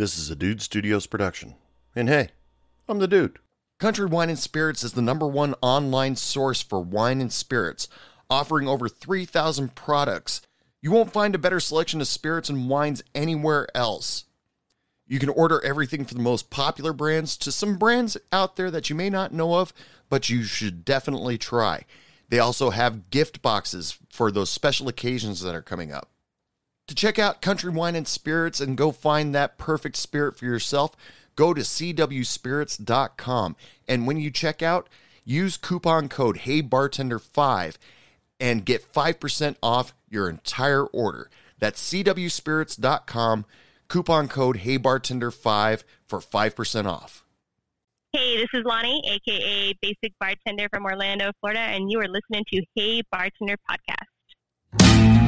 This is a Dude Studios production. And hey, I'm the dude. Country Wine and Spirits is the number one online source for wine and spirits, offering over 3,000 products. You won't find a better selection of spirits and wines anywhere else. You can order everything from the most popular brands to some brands out there that you may not know of, but you should definitely try. They also have gift boxes for those special occasions that are coming up. To check out Country Wine and Spirits and go find that perfect spirit for yourself, go to cwspirits.com. And when you check out, use coupon code HeyBartender5 and get 5% off your entire order. That's cwspirits.com, coupon code HeyBartender5 for 5% off. Hey, this is Lonnie, aka Basic Bartender from Orlando, Florida, and you are listening to Hey Bartender Podcast.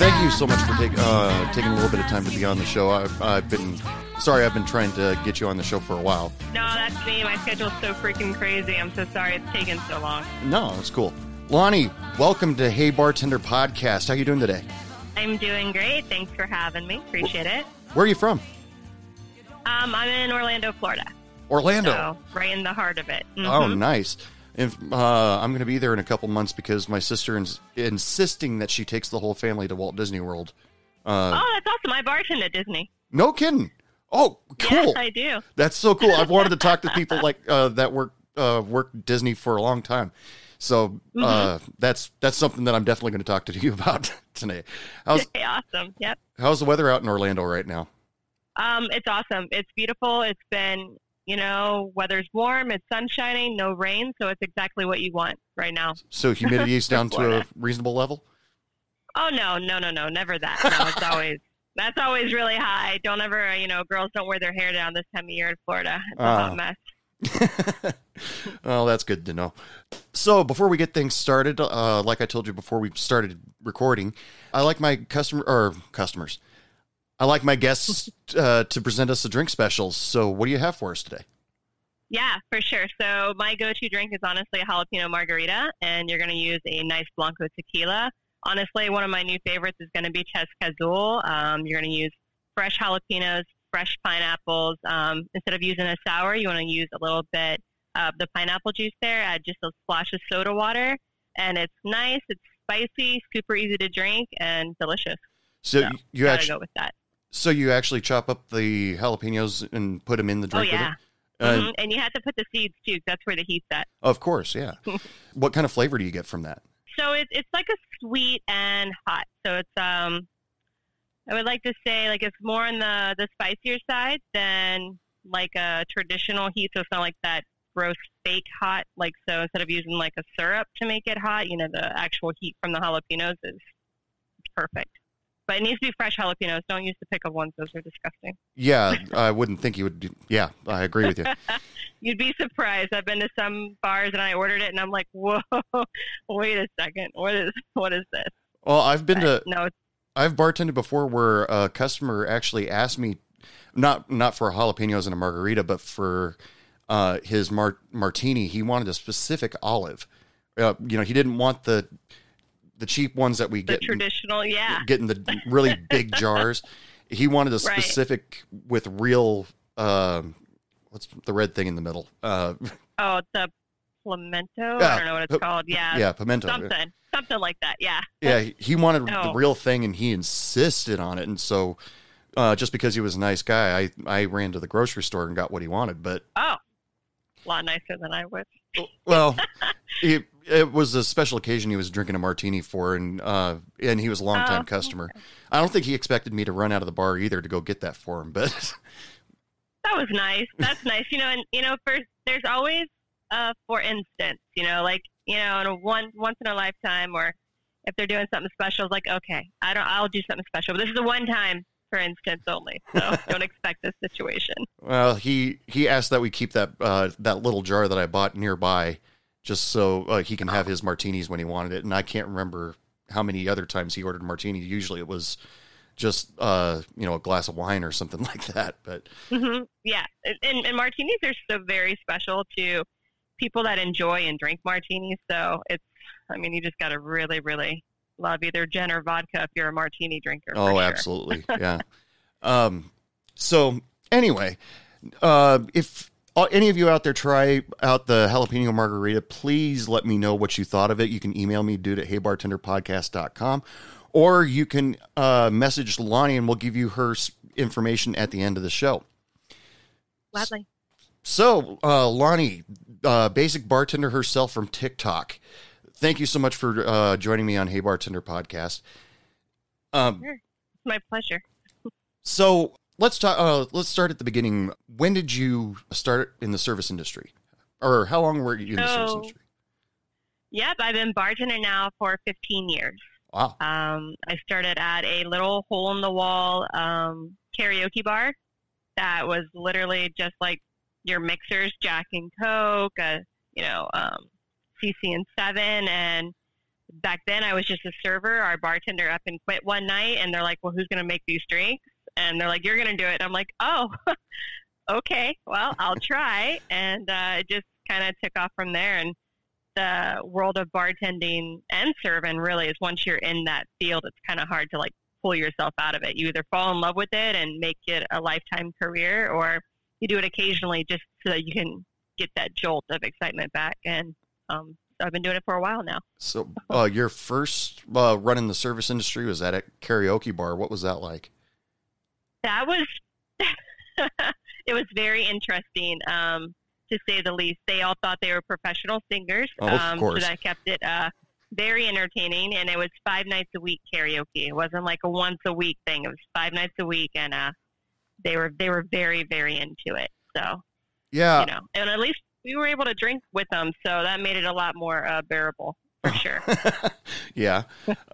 Thank you so much for take, uh, taking a little bit of time to be on the show. I've, I've been sorry, I've been trying to get you on the show for a while. No, that's me. My schedule's so freaking crazy. I'm so sorry it's taken so long. No, it's cool. Lonnie, welcome to Hey Bartender Podcast. How you doing today? I'm doing great. Thanks for having me. Appreciate it. Where are you from? Um, I'm in Orlando, Florida. Orlando. So, right in the heart of it. Oh, Mhm. nice. If, uh, I'm going to be there in a couple months because my sister is insisting that she takes the whole family to Walt Disney World. Uh, oh, that's awesome. I bartend at Disney. no kidding. Oh, cool. Yes, I do. That's so cool. I've wanted to talk to people like uh, that work uh, work Disney for a long time. So uh, Mm-hmm. that's that's something that I'm definitely going to talk to you about today. How's awesome. Yep. how's the weather out in Orlando right now? Um, it's awesome. It's beautiful. It's been, you know, weather's warm. It's sun shining. No rain. So it's exactly what you want right now. So humidity is down to a reasonable level. Oh no, no, no, no, never that. No, it's always that's always really high. Don't ever, you know, girls don't wear their hair down this time of year in Florida. It's a Oh. hot mess. well, that's good to know. So, before we get things started, uh, like I told you before we started recording, I like my customer or customers. I like my guests uh, to present us a drink specials. So, what do you have for us today? Yeah, for sure. So my go-to drink is honestly a jalapeno margarita, and you're going to use a nice blanco tequila. Honestly, one of my new favorites is going to be Chescazul. Um, you're going to use fresh jalapenos, fresh pineapples. Um, instead of using a sour, you want to use a little bit of the pineapple juice there. Add just a splash of soda water, and it's nice. It's spicy, super easy to drink, and delicious. So, So, you Gotta actually, go with that. so you actually chop up the jalapenos and put them in the drink. Oh yeah. with it. Uh, Mhm. And you have to put the seeds too. 'cause That's where the heat's at. Of course, yeah. what kind of flavor do you get from that? So it's it's like a sweet and hot. So it's um, I would like to say like it's more on the the spicier side than like a traditional heat. So it's not like that gross fake hot. Like so instead of using like a syrup to make it hot, you know, the actual heat from the jalapenos is perfect. But it needs to be fresh jalapenos. Don't use the pickled ones; those are disgusting. Yeah, I wouldn't think you would. Do, yeah, I agree with you. You'd be surprised. I've been to some bars and I ordered it, and I'm like, "Whoa, wait a second, what is what is this?" Well, I've been to no, I've bartended before where a customer actually asked me, not not for jalapenos and a margarita, but for uh, his mar- martini. He wanted a specific olive. Uh, you know, he didn't want the the cheap ones that we the get traditional, yeah. getting the really big jars. He wanted a Right. specific with real. Um, what's the red thing in the middle? Uh, Oh, it's a pimento. Yeah. I don't know what it's called. Yeah, yeah, pimento. something, something like that. Yeah. Yeah, he- he wanted the Oh. real thing, and he insisted on it. And so, uh, just because he was a nice guy, I I ran to the grocery store and got what he wanted. But Oh, a lot nicer than I was. well, he, it was a special occasion he was drinking a martini for, and uh, and he was a longtime Oh, customer. I don't think he expected me to run out of the bar either to go get that for him, but That was nice. That's nice. You know, and you know, first there's always uh for instance, you know, like, you know, in a one once in a lifetime or if they're doing something special, it's like, okay, I don't I'll do something special. But this is a one time for instance only. So don't expect this situation. well, he he asked that we keep that uh, that little jar that I bought nearby, just so uh, he can have his martinis when he wanted it. And I can't remember how many other times he ordered martini. Usually it was just uh, you know a glass of wine or something like that. But hmm Yeah, and, and martinis are so very special to people that enjoy and drink martinis. So it's, I mean, you just got to really, really love either gin or vodka if you're a martini drinker. Oh, sure. absolutely. Yeah. um, so anyway, uh, if any of you out there try out the jalapeno margarita, please let me know what you thought of it. You can email me, dude at heybartenderpodcast.com, or you can uh, message Lonnie and we'll give you her information at the end of the show. Gladly. So, uh, Lonnie, uh, basic bartender herself from TikTok. Thank you so much for uh, joining me on Hey Bartender Podcast. Um, It's my pleasure. So let's talk. Uh, let's start at the beginning. When did you start in the service industry, or how long were you in the service industry? Yep, I've been bartending now for 15 years. Wow. Um, I started at a little hole in the wall um, karaoke bar that was literally just like your mixers, Jack and Coke, uh, you know, um, CC and Seven. And back then I was just a server. Our bartender up and quit one night, and they're like, "Well, who's going to make these drinks?" And they're like, "You're going to do it." And I'm like, "Oh, okay. Well, I'll try." And uh, it just kind of took off from there. And the world of bartending and serving really is once you're in that field, it's kind of hard to like pull yourself out of it. You either fall in love with it and make it a lifetime career, or you do it occasionally just so that you can get that jolt of excitement back. And um, so I've been doing it for a while now. So uh, your first uh, run in the service industry was at a karaoke bar. What was that like? That was it was very interesting, um, to say the least. They all thought they were professional singers, Oh, of um, course. so that kept it uh, very entertaining. And it was five nights a week karaoke. It wasn't like a once a week thing. It was five nights a week, and uh, they were they were very very into it. So Yeah. you know, and at least we were able to drink with them, so that made it a lot more uh, bearable for sure. yeah.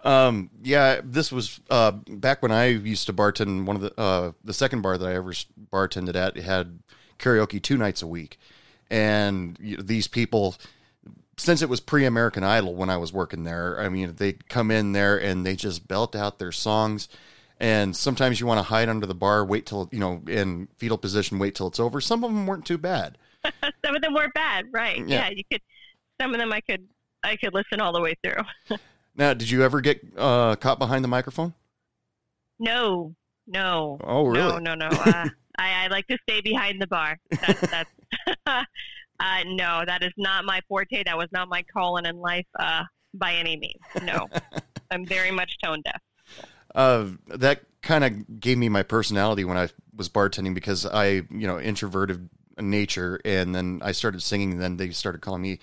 Um, yeah. This was uh, back when I used to bartend. One of the uh, the second bar that I ever bartended at had karaoke two nights a week, and these people. Since it was pre American Idol when I was working there, I mean, they'd come in there and they just belt out their songs. And sometimes you want to hide under the bar, wait till, you know, in fetal position, wait till it's over. Some of them weren't too bad. some of them weren't bad, right? Yeah. Yeah. you could. Some of them I could I could listen all the way through. Now, did you ever get uh, caught behind the microphone? No, no, Oh, really? no, no, no. Uh, I, I like to stay behind the bar. That's that's. uh, no, that is not my forte. That was not my calling in life uh, by any means. No, I'm very much tone deaf. Uh, that kind of gave me my personality when I was bartending because I, you know, introverted nature, and then I started singing. And then they started calling me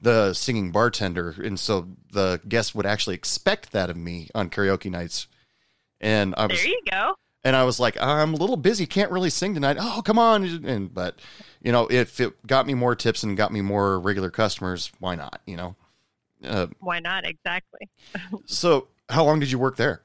the singing bartender, and so the guests would actually expect that of me on karaoke nights. And I was, There you go. and I was like, I'm a little busy, can't really sing tonight. Oh, come on! And but, you know, if it got me more tips and got me more regular customers, why not? You know. Uh, Why not? Exactly. so, how long did you work there?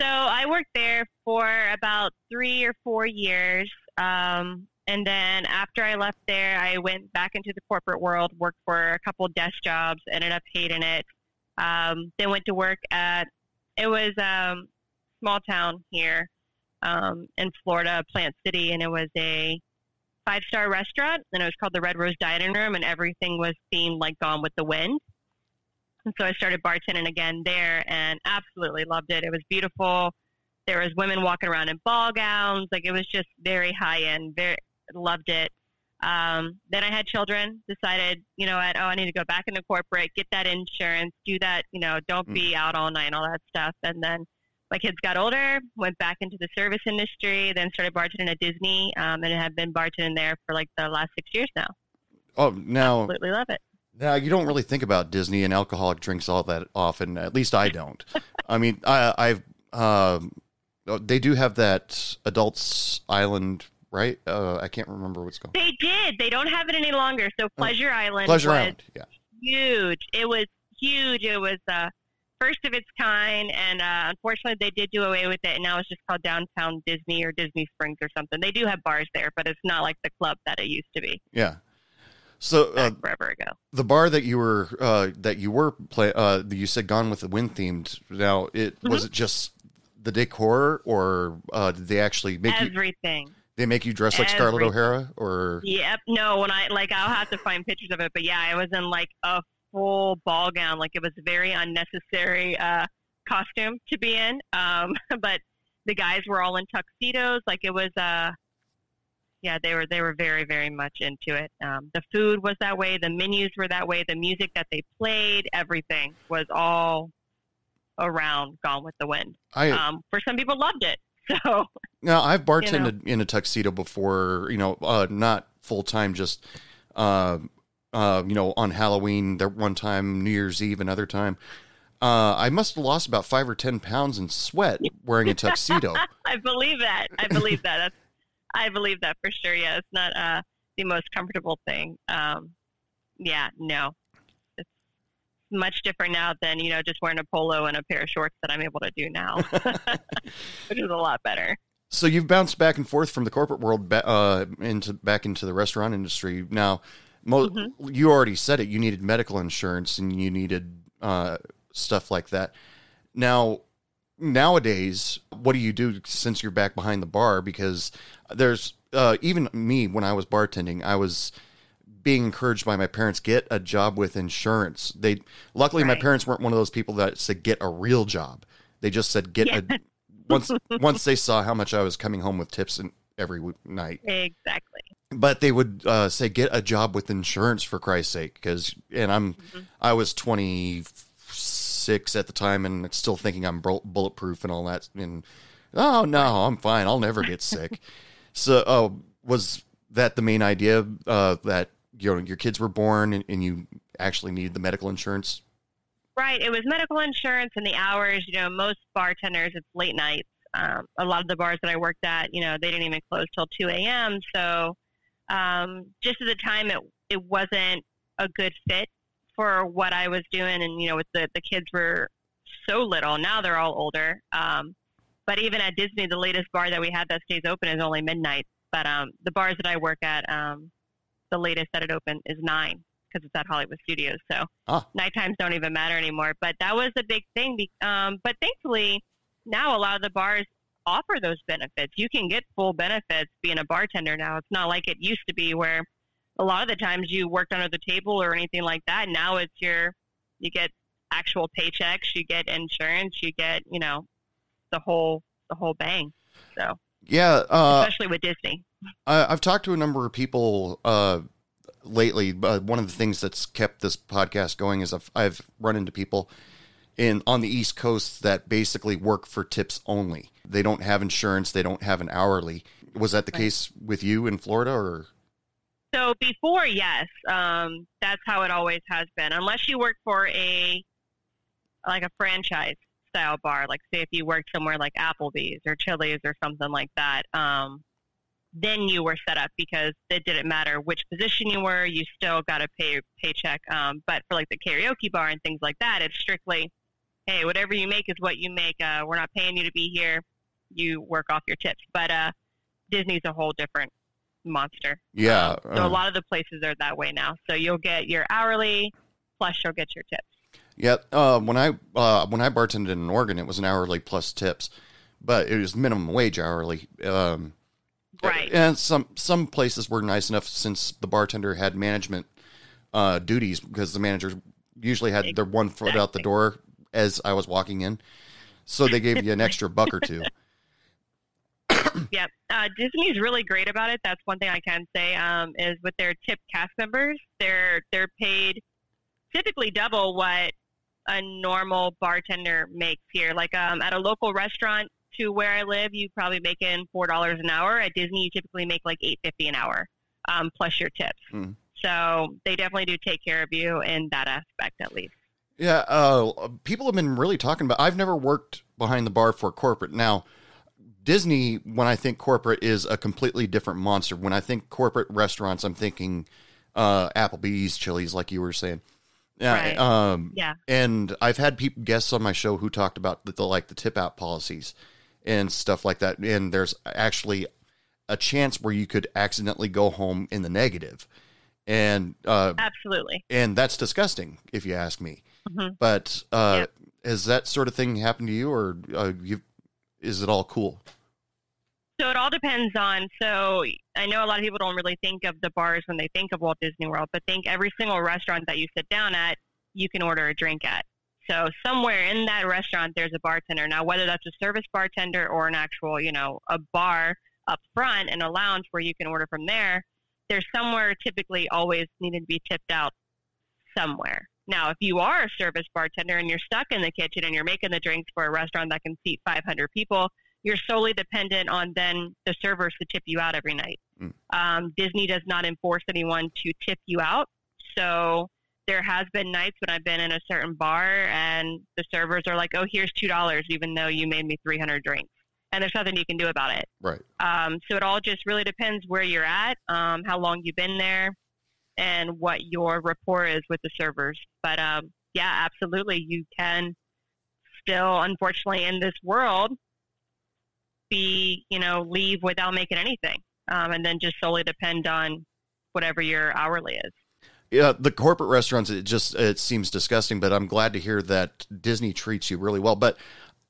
So I worked there for about three or four years. Um, and then after I left there, I went back into the corporate world, worked for a couple desk jobs, ended up hating it. Um, then went to work at, it was um, small town here um, in Florida, Plant City, and it was a five star restaurant, and it was called the Red Rose Dining Room, and everything was themed like Gone with the Wind. And so I started bartending again there and absolutely loved it. It was beautiful. There was women walking around in ball gowns. Like it was just very high end. Very loved it. Um, then I had children. Decided, you know, what, oh, I need to go back into corporate, get that insurance, do that. You know, don't be out all night, and all that stuff. And then my kids got older, went back into the service industry, then started bartending at Disney, um, and have been bartending there for like the last six years now. Oh, now Absolutely love it. Now you don't really think about Disney and alcoholic drinks all that often. At least I don't. I mean, I, I've um, they do have that adults island, right? Uh, I can't remember what's called. They did. They don't have it any longer. So Pleasure Island. Pleasure Island. Yeah. Huge. It was huge. It was uh, first of its kind, and uh, unfortunately, they did do away with it, and now it's just called Downtown Disney or Disney Springs or something. They do have bars there, but it's not like the club that it used to be Yeah. So uh, forever ago. the bar that you were uh, that you were play uh, you said Gone with the Wind themed. Now it Mm-hmm. was it just the decor, or uh, did they actually make you Everything. they make you dress like Scarlett. O'Hara? Or Yep. No, when I like, I'll have to find pictures of it. But yeah, I was in like a full ball gown. Like it was a very unnecessary uh, costume to be in. Um, but the guys were all in tuxedos. Like it was. Uh, yeah, they were they were very very much into it. Um, the food was that way. The menus were that way. The music that they played, everything was all around Gone with the Wind. I Um, for some people, loved it. So Now I've bartended in a tuxedo before, you know, uh, not full time, just uh, uh, you know, on Halloween, there one time, New Year's Eve, another time. Uh, I must have lost about five or ten pounds in sweat wearing a tuxedo. I believe that. I believe that. That's, I believe that for sure. Yeah, it's not uh, the most comfortable thing. Um, yeah, no, it's much different now than you know just wearing a polo and a pair of shorts that I'm able to do now, which is a lot better. so you've bounced back and forth from the corporate world uh, into back into the restaurant industry. Now, mo- you already said it. You needed medical insurance and you needed uh, stuff like that. Now, nowadays, what do you do since you're back behind the bar? Because there's uh, even me when I was bartending, I was being encouraged by my parents get a job with insurance. They luckily my parents weren't one of those people that said get a real job. They just said get a once once they saw how much I was coming home with tips in, every night. Exactly. But they would uh, say get a job with insurance for Christ's sake because and I'm I was 26 at the time and still thinking I'm bul- bulletproof and all that and oh no, I'm fine. I'll never get sick. so uh, was that the main idea uh, that you know your kids were born and, and you actually needed the medical insurance? Right. It was medical insurance and the hours. You know, most bartenders, it's late nights. Um, a lot of the bars that I worked at, you know, they didn't even close till 2 a.m. So um, just at the time, it, it wasn't a good fit for what I was doing. And, you know, with the, the kids were so little. Now they're all older. Um, but even at Disney, the latest bar that we had that stays open is only midnight. But um, the bars that I work at, um, the latest that it opened is 9 because it's at Hollywood Studios. So Ah. night times don't even matter anymore. But that was a big thing. Um, but thankfully, now a lot of the bars offer those benefits. You can get full benefits being a bartender now. It's not like it used to be where a lot of the times you worked under the table or anything like that. Now it's your, you get actual paychecks, you get insurance, you get, you know, the whole, the whole bang. So, Yeah, uh, especially with Disney. I, I've talked to a number of people uh, lately. But one of the things that's kept this podcast going is I've, I've run into people in on the East Coast that basically work for tips only. They don't have insurance. They don't have an hourly. Was that the Right. case with you in Florida, or So before, yes, um, that's how it always has been. Unless you work for a like a franchise style bar, like say if you worked somewhere like Applebee's or Chili's or something like that, um, then you were set up because it didn't matter which position you were, you still got a pay paycheck. Um, but for like the karaoke bar and things like that, it's strictly, hey, whatever you make is what you make. Uh, we're not paying you to be here. You work off your tips. But uh, Disney's a whole different monster. yeah? Um, so uh, a lot of the places are that way now. So you'll get your hourly plus you'll get your tips. Yeah, uh, when I uh, when I bartended in Oregon, it was an hourly plus tips, but it was minimum wage hourly. Um, Right. And some some places were nice enough since the bartender had management uh, duties because the manager usually had their one foot out the door as I was walking in, so they gave you an extra buck or two. Yep. Uh, Disney's really great about it. That's one thing I can say. Um, is with their tip cast members, they're they're paid typically double what a normal bartender makes here. Like um, at a local restaurant to where I live, you probably make in four dollars an hour. At Disney, you typically make like eight fifty an hour, um, plus your tips. Mm. So they definitely do take care of you in that aspect, at least. Yeah, uh, people have been really talking about. I've never worked behind the bar for corporate. Now, Disney, when I think corporate, is a completely different monster. When I think corporate restaurants, I'm thinking uh, Applebee's, Chili's, like you were saying. Yeah, Right. um, Yeah. and I've had people guests on my show who talked about the, the like the tip out policies and stuff like that. And there's actually a chance where you could accidentally go home in the negative. and uh, Absolutely. and that's disgusting if you ask me. Mhm. But uh, Yep. has that sort of thing happened to you, or uh, you, is it all cool? So it all depends on. So I know a lot of people don't really think of the bars when they think of Walt Disney World, but think every single restaurant that you sit down at, you can order a drink at. So somewhere in that restaurant, there's a bartender. Now, whether that's a service bartender or an actual, you know, a bar up front and a lounge where you can order from there, there's somewhere typically always needed to be tipped out somewhere. Now, if you are a service bartender and you're stuck in the kitchen and you're making the drinks for a restaurant that can seat 500 people, you're solely dependent on then the servers to tip you out every night. Mm. Um, Disney does not enforce anyone to tip you out. So there has been nights when I've been in a certain bar and the servers are like, "Oh, here's two dollars," even though you made me 300 drinks, and there's nothing you can do about it. Right. Um, so it all just really depends where you're at, um, how long you've been there, and what your rapport is with the servers. But um, yeah, absolutely, you can still, unfortunately, in this world, be you know leave without making anything, um, and then just solely depend on whatever your hourly is. Yeah, the corporate restaurants. It just it seems disgusting, but I'm glad to hear that Disney treats you really well. But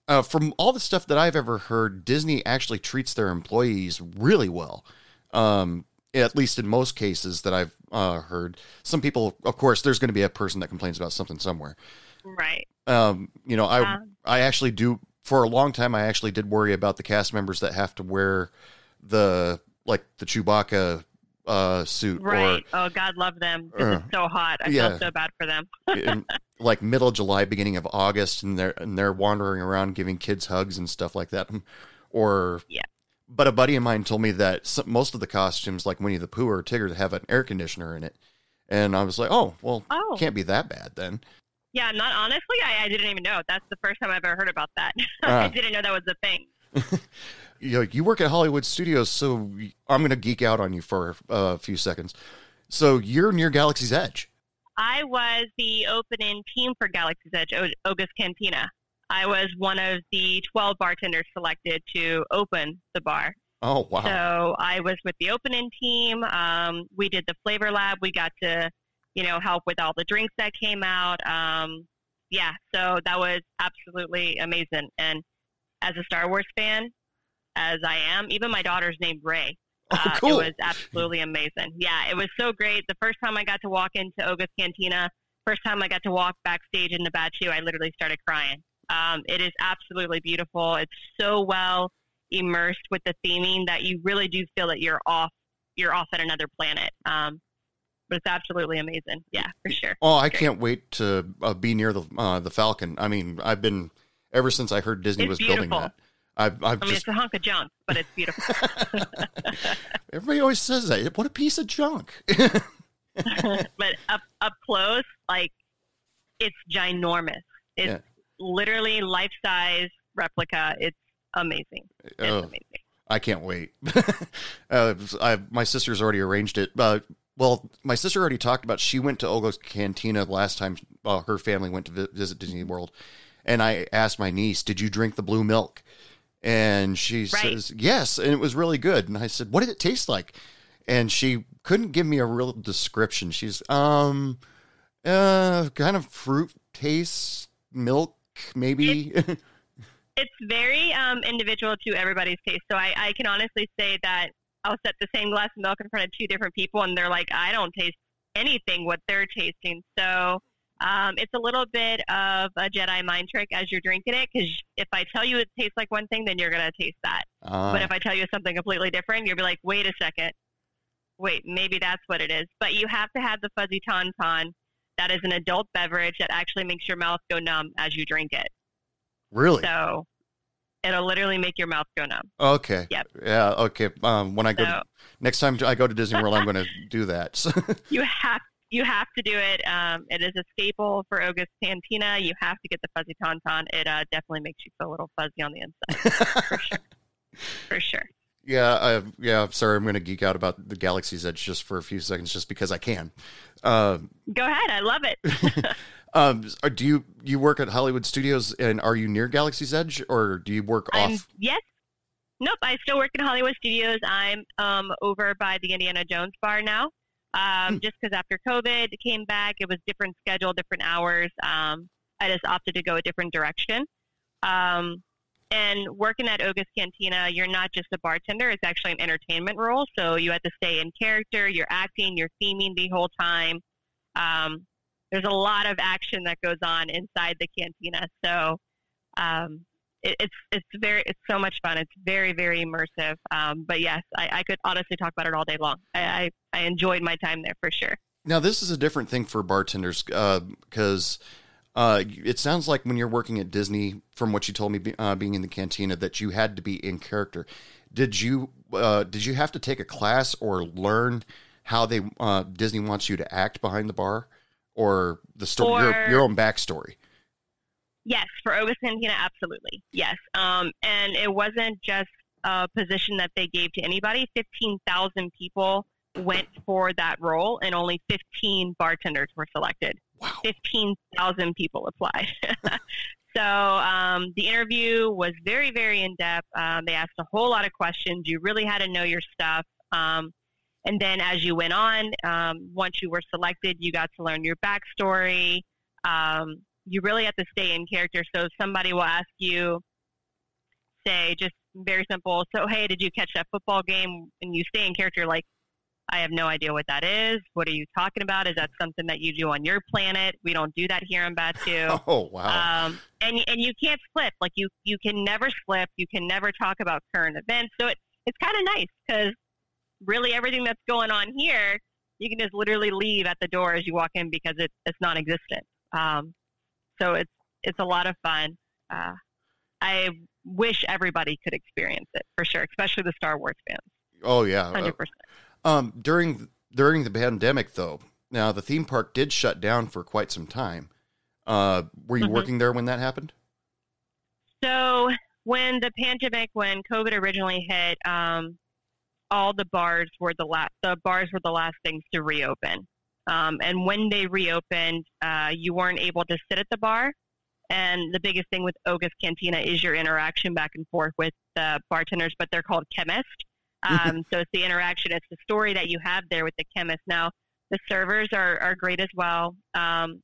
uh, from all the stuff that I've ever heard, Disney actually treats their employees really well. Um, at least in most cases that I've uh, heard. Some people, of course, there's going to be a person that complains about something somewhere. Right. um, you know, I Yeah. I actually do for a long time. I actually did worry about the cast members that have to wear the like the Chewbacca uh, suit Right. oh, God love them. This Uh, is so hot. I yeah. feel so bad for them. in, like middle July, beginning of August, and they're and they're wandering around giving kids hugs and stuff like that. Or Yeah. But a buddy of mine told me that some, most of the costumes, like Winnie the Pooh or Tigger, have an air conditioner in it, and I was like, oh well, Oh. can't be that bad then. Yeah, not honestly. I, I didn't even know. That's the first time I've ever heard about that. I Ah. didn't know that was a thing. you know, you work at Hollywood Studios, so I'm going to geek out on you for uh, a few seconds. So you're near Galaxy's Edge. I was the opening team for Galaxy's Edge, O- Oga's Cantina. I was one of the 12 bartenders selected to open the bar. Oh wow! So I was with the opening team. Um, we did the flavor lab. We got to, you know, help with all the drinks that came out. Um, yeah, so that was absolutely amazing. And as a Star Wars fan, as I am, even my daughter's named Rey. Oh, Uh, cool. It was absolutely amazing. Yeah, it was so great. The first time I got to walk into Oga's Cantina, first time I got to walk backstage in the Batuu, I literally started crying. Um, it is absolutely beautiful. It's so well immersed with the theming that you really do feel that you're off. You're off at another planet. Um, but it's absolutely amazing. Yeah, for sure. oh, I can't wait to uh, be near the uh, the Falcon. I mean, I've been ever since I heard Disney It's was building that. I've, I've I mean, just it's a hunk of junk, but it's beautiful. everybody always says that. What a piece of junk! but up up close, like it's ginormous. It's Yeah. literally life size replica. It's amazing. It's Oh. amazing. I can't wait. uh, I, my sister's already arranged it. Uh, well, my sister already talked about. She went to Oga's Cantina last time uh, her family went to vi- visit Disney World, and I asked my niece, "Did you drink the blue milk?" And she Right. says, "Yes," and it was really good. And I said, "What did it taste like?" And she couldn't give me a real description. She's um, uh, kind of fruit taste, milk, maybe. It's very um, individual to everybody's taste. So I, I can honestly say that I'll set the same glass of milk in front of two different people, and they're like, I don't taste anything what they're tasting. So um, it's a little bit of a Jedi mind trick as you're drinking it, because if I tell you it tastes like one thing, then you're going to taste that. Uh, But if I tell you something completely different, you'll be like, wait a second. Wait, maybe that's what it is. But you have to have the fuzzy tauntaun. That is an adult beverage that actually makes your mouth go numb as you drink it. really? So, It'll literally make your mouth go numb. Okay. Yep. Yeah. Okay. Um, when I go So- to, next time I go to Disney World, I'm going to do that. So- You have you have to do it. Um, it is a staple for Oga's Cantina. You have to get the fuzzy tauntaun. It uh, definitely makes you feel a little fuzzy on the inside, for sure. For sure. yeah. I, yeah. Sorry, I'm going to geek out about the Galaxy's Edge just for a few seconds, just because I can. Um, Go ahead. I love it. um, do you you work at Hollywood Studios, and are you near Galaxy's Edge, or do you work I'm off? yes. Nope. I still work at Hollywood Studios. I'm um, over by the Indiana Jones bar now. Um, Just because after COVID came back, it was different schedule, different hours. Um, I just opted to go a different direction. Um, and working at Oga's Cantina, you're not just a bartender; it's actually an entertainment role. So you have to stay in character. You're acting. You're theming the whole time. Um, there's a lot of action that goes on inside the cantina. So um, it, it's it's very it's so much fun. It's very very immersive. Um, but yes, I, I could honestly talk about it all day long. I, I I enjoyed my time there for sure. Now, this is a different thing for bartenders because uh, it sounds like when you're working at Disney, from what you told me, uh, being in the cantina, that you had to be in character. Did you uh, did you have to take a class or learn how they uh, Disney wants you to act behind the bar, or the story your, Or- your own backstory? Yes, for Oga's Cantina, absolutely. Yes. Um, and it wasn't just a position that they gave to anybody. 15,000 people went for that role, and only 15 bartenders were selected. Wow. 15,000 people applied. so um, the interview was very, very in depth. Um, they asked a whole lot of questions. You really had to know your stuff. Um, and then as you went on, um, once you were selected, you got to learn your backstory. Um, you really have to stay in character. So somebody will ask you, say, just very simple. So, hey, did you catch that football game? And you stay in character, like, I have no idea what that is. What are you talking about? Is that something that you do on your planet? We don't do that here in Batuu. Oh wow! Um, and and you can't slip. Like you you can never slip. You can never talk about current events. So it it's kind of nice because really everything that's going on here, you can just literally leave at the door as you walk in because it, it's non-existent. Um, so it's it's a lot of fun. Uh, I wish everybody could experience it for sure, especially the Star Wars fans. oh yeah. Uh, Hundred percent. Um, during during the pandemic, though, now the theme park did shut down for quite some time. Uh, were you Mhm. working there when that happened? So when the pandemic, when COVID originally hit, um, all the bars were the last. The bars were the last things to reopen. Um, and when they reopened, uh, you weren't able to sit at the bar. And the biggest thing with Oga's Cantina is your interaction back and forth with the bartenders, but they're called chemists. Um, so it's the interaction, it's the story that you have there with the chemist. Now, the servers are, are great as well. Um,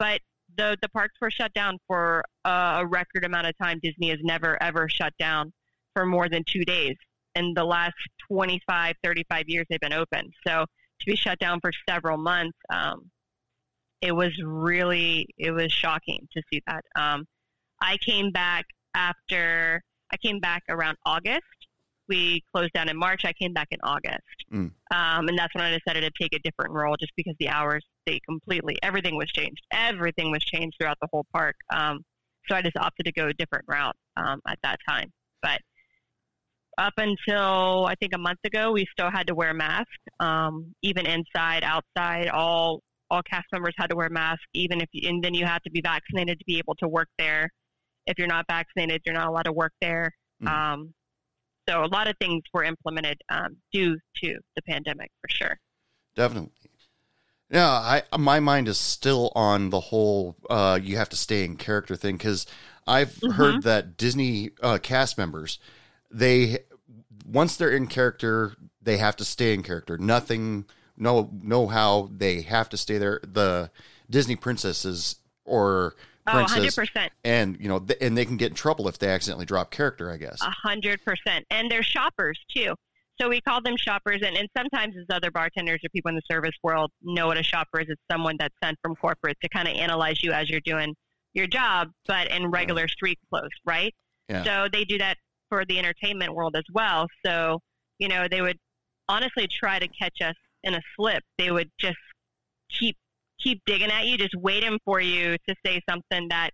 but the, the parks were shut down for a, a record amount of time. Disney has never, ever shut down for more than two days. In the last 25, 35 years, they've been open. So to be shut down for several months, um, it was really, it was shocking to see that. Um, I came back after, I came back around August. We closed down in March. I came back in August. Mm. Um, and that's when I decided to take a different role just because the hours, they completely, everything was changed. Everything was changed throughout the whole park. Um, so I just opted to go a different route um, at that time. But up until I think a month ago, we still had to wear masks, um, even inside, outside. All all cast members had to wear masks, even if you, and then you have to be vaccinated to be able to work there. If you're not vaccinated, you're not allowed to work there. Mhm. Um, so a lot of things were implemented um, due to the pandemic, for sure. Definitely. Yeah, I my mind is still on the whole uh, you have to stay in character thing because I've Mhm. heard that Disney uh, cast members they once they're in character they have to stay in character. Nothing, no, no how they have to stay there. The Disney princesses or Oh, princess, 100%. and you know, th- and they can get in trouble if they accidentally drop character. I guess. A hundred percent. And they're shoppers too. So we call them shoppers and, and sometimes as other bartenders or people in the service world know what a shopper is. It's someone that's sent from corporate to kind of analyze you as you're doing your job, but in regular street clothes, right? Yeah. So they do that for the entertainment world as well. So, you know, they would honestly try to catch us in a slip. They would just keep keep digging at you, just waiting for you to say something that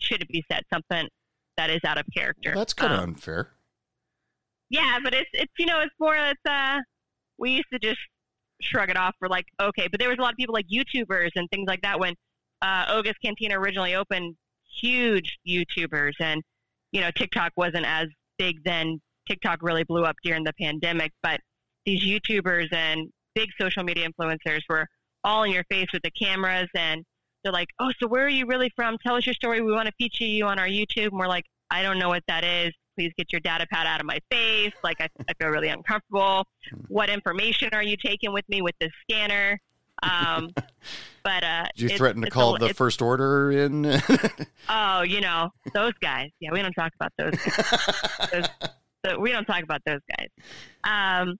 shouldn't be said, something that is out of character. Well, that's kind of Um, unfair. yeah, but it's it's you know it's more it's uh we used to just shrug it off. We're like okay, but there was a lot of people like YouTubers and things like that when uh, Oga's Cantina originally opened. Huge YouTubers and you know TikTok wasn't as big then. TikTok really blew up during the pandemic, but these YouTubers and big social media influencers were all in your face with the cameras and they're like, "Oh, so where are you really from? Tell us your story. We want to feature you on our YouTube." And we're like, "I don't know what that is. Please get your data pad out of my face. Like, I, I feel really uncomfortable. Hmm. What information are you taking with me with this scanner?" Um, but uh, Did you threaten to it's a- call the first order in? Oh, you know those guys. Yeah, we don't talk about those. Guys. those so we don't talk about those guys. Um,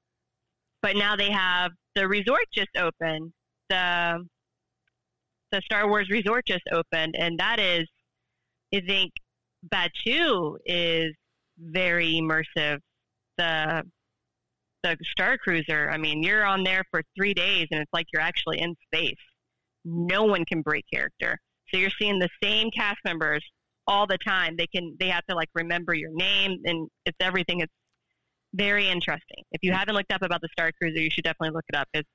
but now they have the resort just opened. The the Star Wars resort just opened, and that is, I think, Batuu is very immersive. The the Star Cruiser. I mean, you're on there for three days, and it's like you're actually in space. No one can break character. So you're seeing the same cast members all the time. They can they have to like remember your name, and it's everything. It's very interesting. If you haven't looked up about the Star Cruiser, you should definitely look it up. It's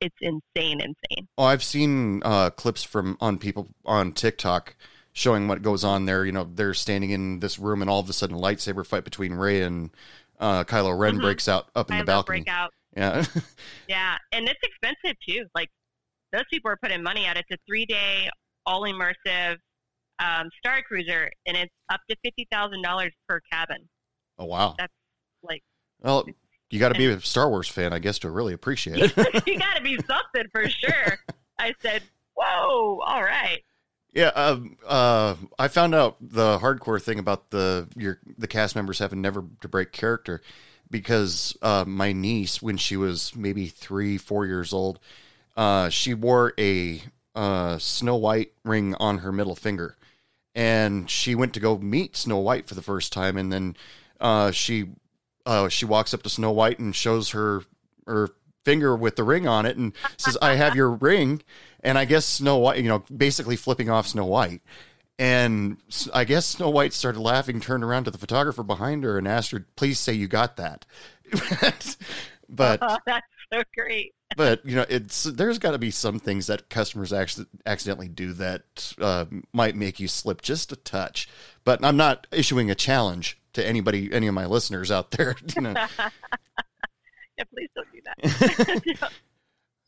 it's insane, insane. Oh, I've seen uh, clips from on people on TikTok showing what goes on there. You know, they're standing in this room, and all of a sudden, a lightsaber fight between Rey and uh, Kylo Ren Mhm. breaks out up in the balcony. Yeah, Yeah, and it's expensive too. Like those people are putting money at it. It's a three day, all immersive um, Star Cruiser, and it's up to fifty thousand dollars per cabin. oh wow. That's like Well, you got to be a Star Wars fan, I guess, to really appreciate it. you got to be something for sure. I said, "Whoa, all right." Yeah, um, uh, I found out the hardcore thing about the your the cast members having never to break character because uh, my niece, when she was maybe three, four years old, uh, she wore a uh, Snow White ring on her middle finger, and she went to go meet Snow White for the first time, and then uh, she uh, she walks up to Snow White and shows her her finger with the ring on it and says, "I have your ring." And I guess Snow White, you know, basically flipping off Snow White. And I guess Snow White started laughing, turned around to the photographer behind her and asked her, "Please say you got that." but Oh, that's so great. but you know, it's there's got to be some things that customers actually accidentally do that uh, might make you slip just a touch. But I'm not issuing a challenge to anybody, any of my listeners out there. You know, Yeah, please don't do that.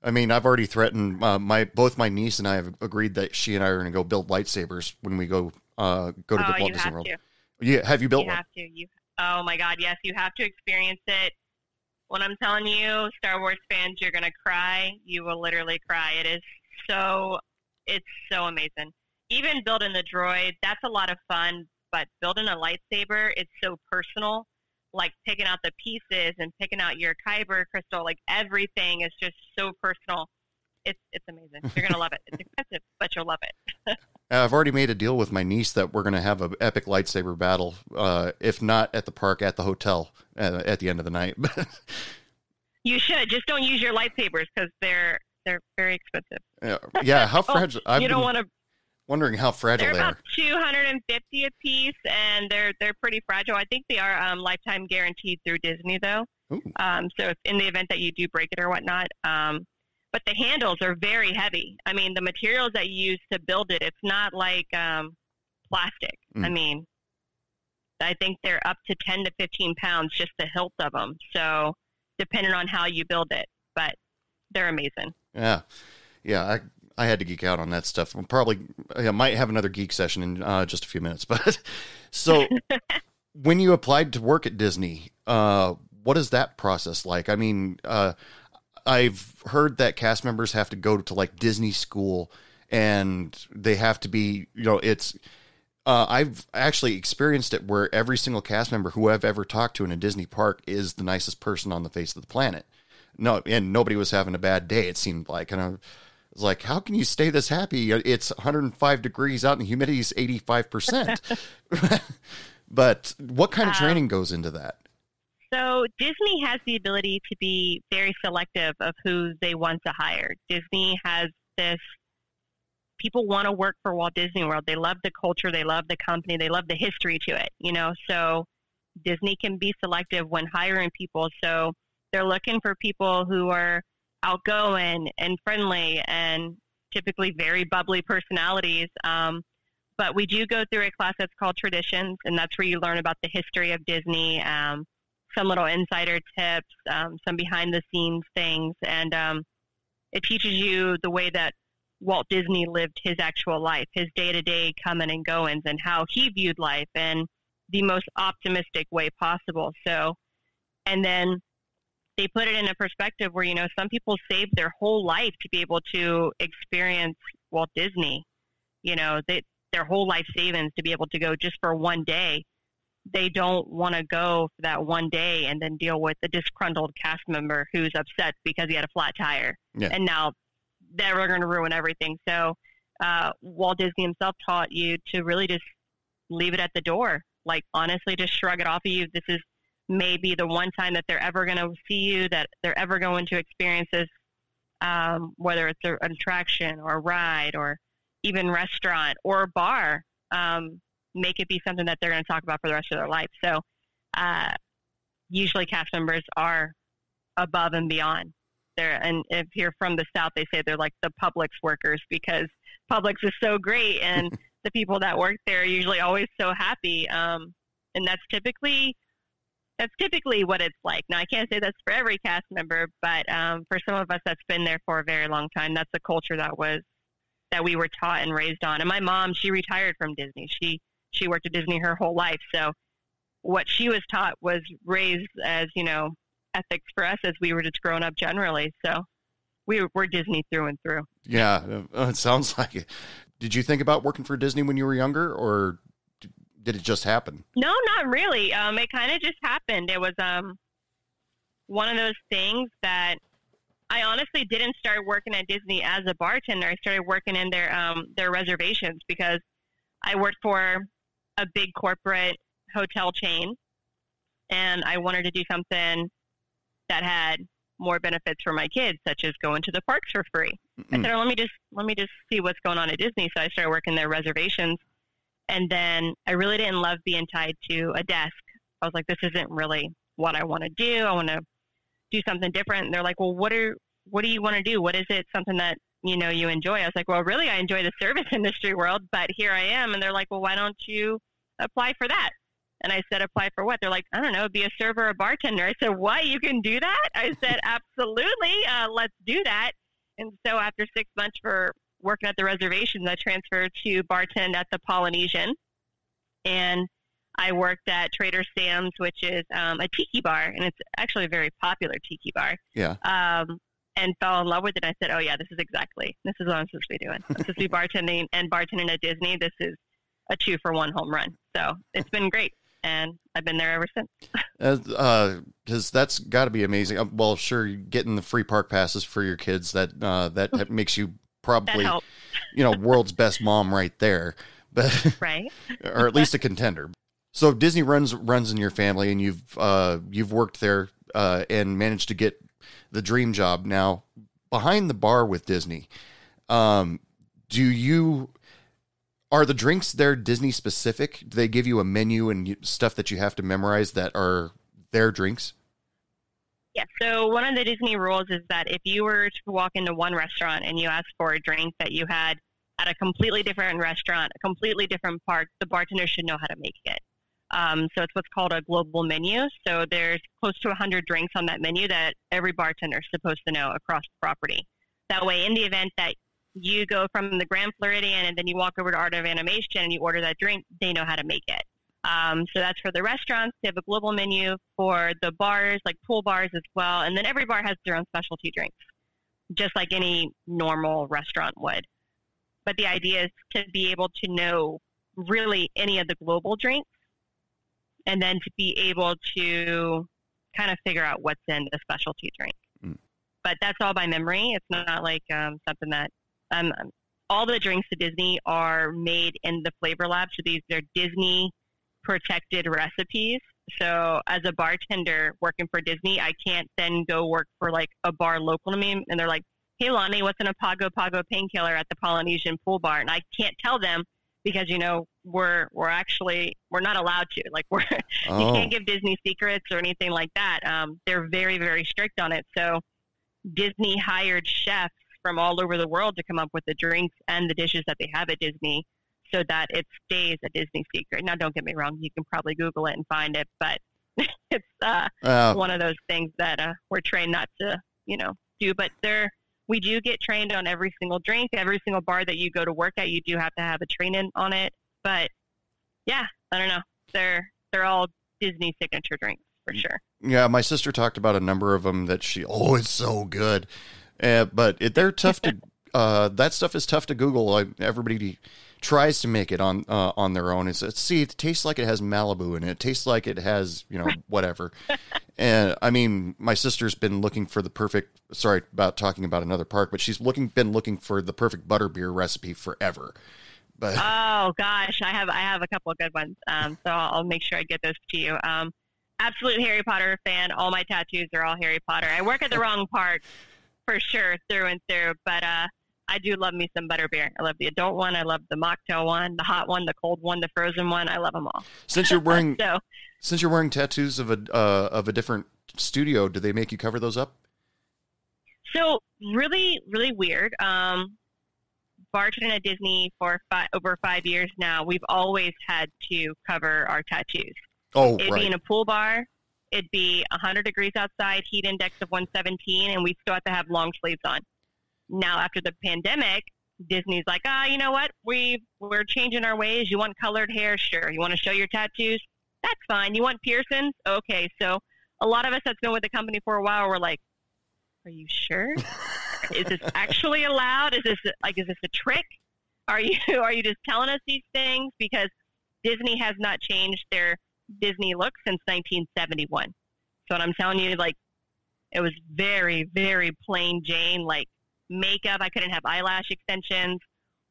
I mean, I've already threatened uh, my both my niece and I have agreed that she and I are going to go build lightsabers when we go uh, go to the oh, Walt you Disney World. to. Yeah, have you built you one? have to. You. Oh my God, yes, you have to experience it. When I'm telling you, Star Wars fans, you're gonna cry. You will literally cry. It is so. It's so amazing. Even building the droid, that's a lot of fun. But building a lightsaber, it's so personal. Like picking out the pieces and picking out your kyber crystal, like everything is just so personal. It's it's amazing. You're gonna love it. It's expensive, but you'll love it. I've already made a deal with my niece that we're going to have an epic lightsaber battle. Uh, if not at the park, at the hotel uh, at the end of the night. You should just don't use your lightsabers because they're they're very expensive. Yeah, yeah, how Oh, fragile? I've you don't want to. Wondering how fragile They're they about are. two hundred and fifty a piece, and they're they're pretty fragile. I think they are um, lifetime guaranteed through Disney, though. Um, so if in the event that you do break it or whatnot, um, but the handles are very heavy. I mean, the materials that you use to build it, it's not like um, plastic. I Mm. mean, I think they're up to ten to fifteen pounds just the hilt of them. So depending on how you build it, but they're amazing. Yeah, yeah. I I had to geek out on that stuff. We'll probably I might have another geek session in uh, just a few minutes. But so when you applied to work at Disney, uh, what is that process like? I mean, uh, I've heard that cast members have to go to like Disney school and they have to be, you know, it's. Uh, I've actually experienced it where every single cast member who I've ever talked to in a Disney park is the nicest person on the face of the planet. No, and nobody was having a bad day. It seemed like, and I was like, "How can you stay this happy? It's 105 degrees out, and the humidity is 85 percent." But what kind of Um, training goes into that? So Disney has the ability to be very selective of who they want to hire. Disney has this people want to work for Walt Disney World. They love the culture, they love the company, they love the history to it, you know. So Disney can be selective when hiring people. So they're looking for people who are outgoing and friendly and typically very bubbly personalities. Um, but we do go through a class that's called Traditions, and that's where you learn about the history of Disney, um, some little insider tips, um, some behind the scenes things, and um, it teaches you the way that Walt Disney lived his actual life, his day to day coming and goings, and how he viewed life in the most optimistic way possible. So, and then they put it in a perspective where, you know, some people save their whole life to be able to experience Walt Disney. You know, they, their whole life savings to be able to go just for one day. They don't want to go for that one day and then deal with a disgruntled cast member who's upset because he had a flat tire. Yeah. And now they're going to ruin everything. So uh, Walt Disney himself taught you to really just leave it at the door. Like, honestly, just shrug it off of you. This is maybe the one time that they're ever going to see you, that they're ever going to experience this, um, whether it's a, an attraction or a ride or even restaurant or bar. Um, make it be something that they're going to talk about for the rest of their life. So, uh, usually cast members are above and beyond. They're, and if you're from the South, they say they're like the Publix workers because Publix is so great and the people that work there are usually always so happy. Um, and that's typically that's typically what it's like. Now, I can't say that's for every cast member, but um, for some of us that's been there for a very long time, that's a culture that was that we were taught and raised on. And my mom, she retired from Disney. She she worked at Disney her whole life, so what she was taught was raised as you know ethics for us as we were just growing up generally. So we we're Disney through and through. Yeah, uh, it sounds like it. Did you think about working for Disney when you were younger, or did it just happen? No, not really. Um, it kind of just happened. It was um, one of those things that I honestly didn't start working at Disney as a bartender. I started working in their um, their reservations because I worked for a big corporate hotel chain, and I wanted to do something that had more benefits for my kids, such as going to the parks for free. Mm-hmm. I said, oh, "Let me just let me just see what's going on at Disney." So I started working their reservations and then I really didn't love being tied to a desk. I was like, this isn't really what I want to do. I want to do something different. And they're like, well, what are what do you want to do? What is it? Something that you know you enjoy? I was like, well, really, I enjoy the service industry world, but here I am. And they're like, well, why don't you apply for that? And I said, apply for what? They're like, I don't know, be a server or bartender. I said, what? You can do that? I said, absolutely. Uh, let's do that. And so after six months for working at the reservations, I transferred to bartend at the Polynesian, and I worked at Trader Sam's, which is um, a tiki bar, and it's actually a very popular tiki bar. Yeah. Um, and fell in love with it. I said, "Oh yeah, this is exactly this is what I'm supposed to be doing. I'm supposed to be bartending and bartending at Disney. This is a two for one home run. So it's been great." and I've been there ever since. Because uh, that's got to be amazing. Uh, well, sure, getting the free park passes for your kids that uh, that makes you probably you know world's best mom right there but right? or at least a contender. So disney runs runs in your family and you've uh you've worked there uh and managed to get the dream job now behind the bar with disney um do you are the drinks there disney specific? Do they give you a menu and stuff that you have to memorize that are their drinks yeah. So one of the Disney rules is that if you were to walk into one restaurant and you asked for a drink that you had at a completely different restaurant, a completely different park, the bartender should know how to make it. Um, so it's what's called a global menu. So there's close to 100 drinks on that menu that every bartender is supposed to know across the property. That way, in the event that you go from the Grand Floridian and then you walk over to Art of Animation and you order that drink, they know how to make it. Um, so that's for the restaurants. They have a global menu for the bars, like pool bars as well. And then every bar has their own specialty drinks, just like any normal restaurant would. But the idea is to be able to know really any of the global drinks and then to be able to kind of figure out what's in the specialty drink. Mm. But that's all by memory. It's not like um, something that um, all the drinks at Disney are made in the flavor lab. So these are Disney protected recipes. So as a bartender working for Disney, I can't then go work for like a bar local to me and they're like, hey, Lonnie, what's an Apago Pago painkiller at the Polynesian pool bar? And I can't tell them because, you know, we're, we're actually, we're not allowed to. Like, we're, Oh. you can't give Disney secrets or anything like that. Um, they're very, very strict on it. So Disney hired chefs from all over the world to come up with the drinks and the dishes that they have at Disney so that it stays a Disney secret. Now, don't get me wrong, you can probably Google it and find it, but it's uh, Uh, one of those things that uh, we're trained not to, you know, do. But there, we do get trained on every single drink, every single bar that you go to work at. You do have to have a training on it. But yeah, I don't know. They're they're all Disney signature drinks for sure. Yeah, my sister talked about a number of them that she. Oh, it's so good, uh, but it, they're tough to. Uh, that stuff is tough to Google. Like, everybody tries to make it on uh, on their own. It's, it's see, it tastes like it has Malibu in it. It tastes like it has you know whatever. and I mean, my sister's been looking for the perfect. Sorry about talking about another park, but she's looking been looking for the perfect butterbeer recipe forever. But Oh gosh, I have I have a couple of good ones. Um, so I'll, I'll make sure I get those to you. Um, absolute Harry Potter fan. All my tattoos are all Harry Potter. I work at the wrong park for sure, through and through. But uh, I do love me some butterbeer. I love the adult one. I love the mocktail one, the hot one, the cold one, the frozen one. I love them all. since you're wearing So since you're wearing tattoos of a uh, of a different studio, do they make you cover those up? So really, really weird. Um, bartending at Disney for fi- over five years now, we've always had to cover our tattoos. Oh, It'd right. be in a pool bar. It'd be 100 degrees outside, heat index of 117, and we still have to have long sleeves on. Now, after the pandemic, Disney's like, ah, you know what? We we're changing our ways. You want colored hair? Sure. You want to show your tattoos? That's fine. You want piercings? Okay. So a lot of us that's been with the company for a while, we're like, are you sure? is this actually allowed? Is this like is this a trick? Are you are you just telling us these things because Disney has not changed their Disney look since 1971. So what I'm telling you, like, it was very very plain Jane, like makeup. I couldn't have eyelash extensions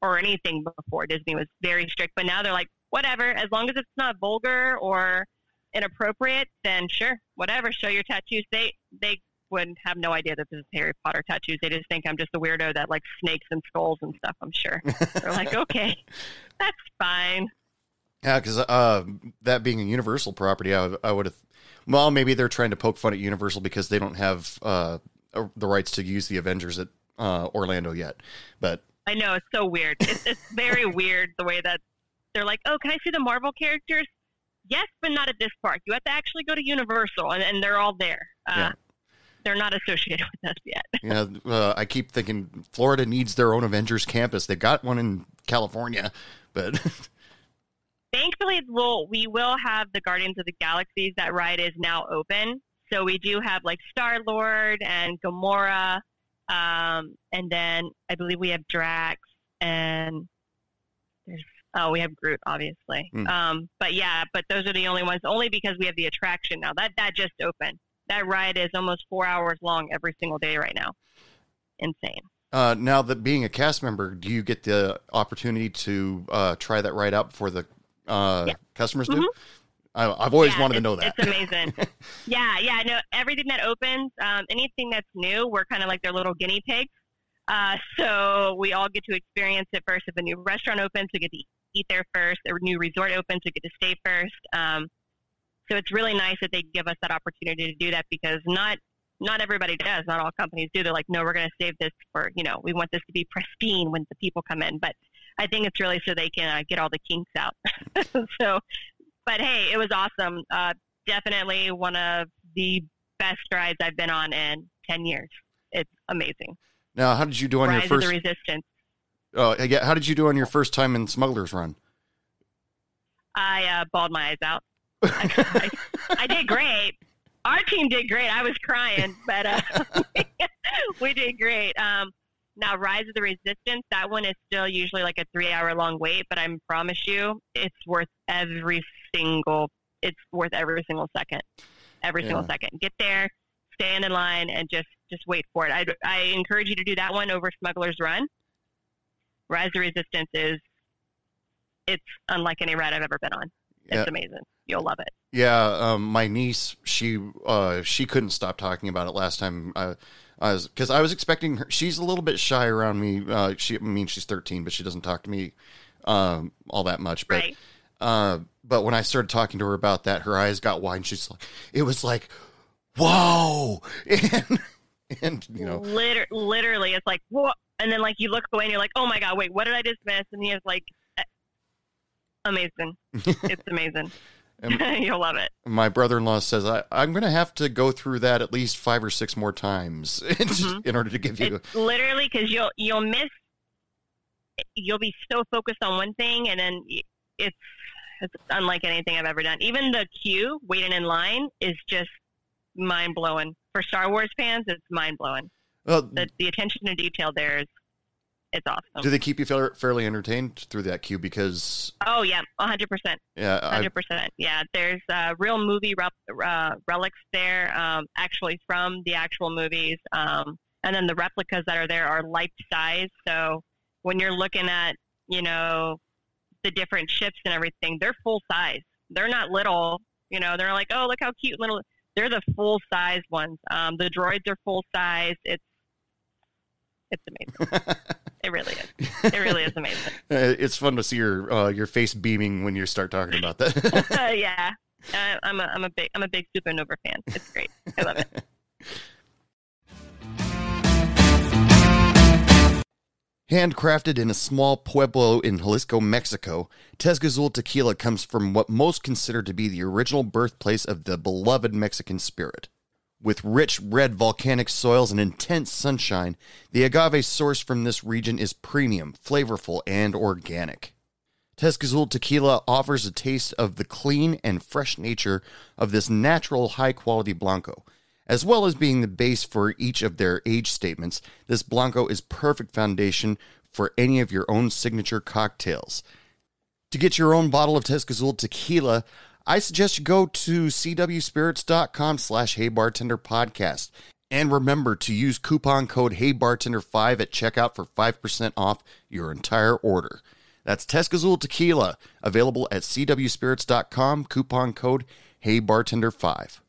or anything before. Disney was very strict, but now they're like, whatever, as long as it's not vulgar or inappropriate, then sure, whatever. Show your tattoos. They they would have no idea that this is Harry Potter tattoos. They just think I'm just a weirdo that likes snakes and skulls and stuff. I'm sure. They're like, okay, that's fine. Yeah, because uh, that being a Universal property, I, I would have. Well, maybe they're trying to poke fun at Universal because they don't have uh, uh, the rights to use the Avengers at uh, Orlando yet. But I know it's so weird. It's, it's very weird the way that they're like, oh, can I see the Marvel characters? Yes, but not at this park. You have to actually go to Universal, and, and they're all there. Uh, Yeah. They're not associated with us yet. yeah, uh, I keep thinking Florida needs their own Avengers campus. They've got one in California, but Thankfully, we'll, we will have the Guardians of the Galaxies. That ride is now open. So we do have like Star Lord and Gamora. Um, and then I believe we have Drax and there's, oh, we have Groot, obviously. Hmm. Um, but yeah, but those are the only ones, only because we have the attraction now. That, that just opened. That ride is almost four hours long every single day right now. Insane. uh, now that being a cast member, do you get the opportunity to uh, try that ride out before the uh, Yeah. customers do? Mhm. I, I've always Yeah, wanted to know that. It's amazing. yeah, yeah. No, everything that opens, um, anything that's new, we're kind of like their little guinea pigs. Uh, so we all get to experience it first. If a new restaurant opens, we get to eat there first. A new resort opens, we get to stay first. Um, so it's really nice that they give us that opportunity to do that because not not everybody does. Not all companies do. They're like, no, we're going to save this for you know, we want this to be pristine when the people come in. But I think it's really so they can uh, get all the kinks out. so, but hey, it was awesome. Uh, definitely one of the best rides I've been on in ten years. It's amazing. now, how did you do on Rise your of first? the Resistance. Uh, yeah, how did you do on your first time in Smuggler's Run? I uh, bawled my eyes out. I, I, I did great. Our team did great. I was crying, but uh, we did great. Um, now, Rise of the Resistance, that one is still usually like a three hour long wait, but I promise you, it's worth every single. It's worth every single second. Every single second. Get there, stand in line, and just just wait for it. I, I encourage you to do that one over Smuggler's Run. Rise of Resistance is it's unlike any ride I've ever been on. It's Yeah. amazing. You'll love it. Yeah, um, my niece, she uh, she couldn't stop talking about it last time. I, I was because I was expecting her. She's a little bit shy around me. Uh, she, I mean, she's 13, but she doesn't talk to me um, all that much. But Right. Uh, but when I started talking to her about that, her eyes got wide. And she's like, it was like, whoa, and and you know, Liter- literally, it's like, whoa. And then, like, you look away and you're like, oh my God, wait, what did I just miss? And you're like, amazing. it's amazing. You'll love it. my brother-in-law says I, I'm going to have to go through that at least five or six more times Mhm. in order to give you. It's literally because you'll you'll miss. You'll be so focused on one thing, and then it's it's unlike anything I've ever done. Even the queue, waiting in line, is just mind blowing. For Star Wars fans, it's mind blowing. Well, The the attention to detail there is it's awesome. do they keep you fairly entertained through that queue? Because oh yeah, hundred percent. yeah, Hundred percent. Yeah, there's uh, real movie rep- uh, relics there, um, actually from the actual movies, um, and then the replicas that are there are life size. So when you're looking at, you know, the different ships and everything, they're full size. They're not little. You know, they're like, oh, look how cute little. They're the full size ones. Um, the droids are full size. It's it's amazing. it really is. It really is amazing. it's fun to see your uh, your face beaming when you start talking about that. Uh, yeah, uh, I'm a I'm a big I'm a big Supernova fan. It's great. I love it. Handcrafted in a small pueblo in Jalisco, Mexico, Tezcazul tequila comes from what most consider to be the original birthplace of the beloved Mexican spirit. With rich red volcanic soils and intense sunshine, the agave sourced from this region is premium, flavorful, and organic. Tezcazul tequila offers a taste of the clean and fresh nature of this natural high quality Blanco. As well as being the base for each of their age statements, this Blanco is perfect foundation for any of your own signature cocktails. To get your own bottle of Tezcazul tequila, I suggest you go to cwspirits.com slash heybartenderpodcast. And remember to use coupon code HeyBartender5 at checkout for 5% off your entire order. That's Tezcazul Tequila, available at cwspirits.com, coupon code HeyBartender5.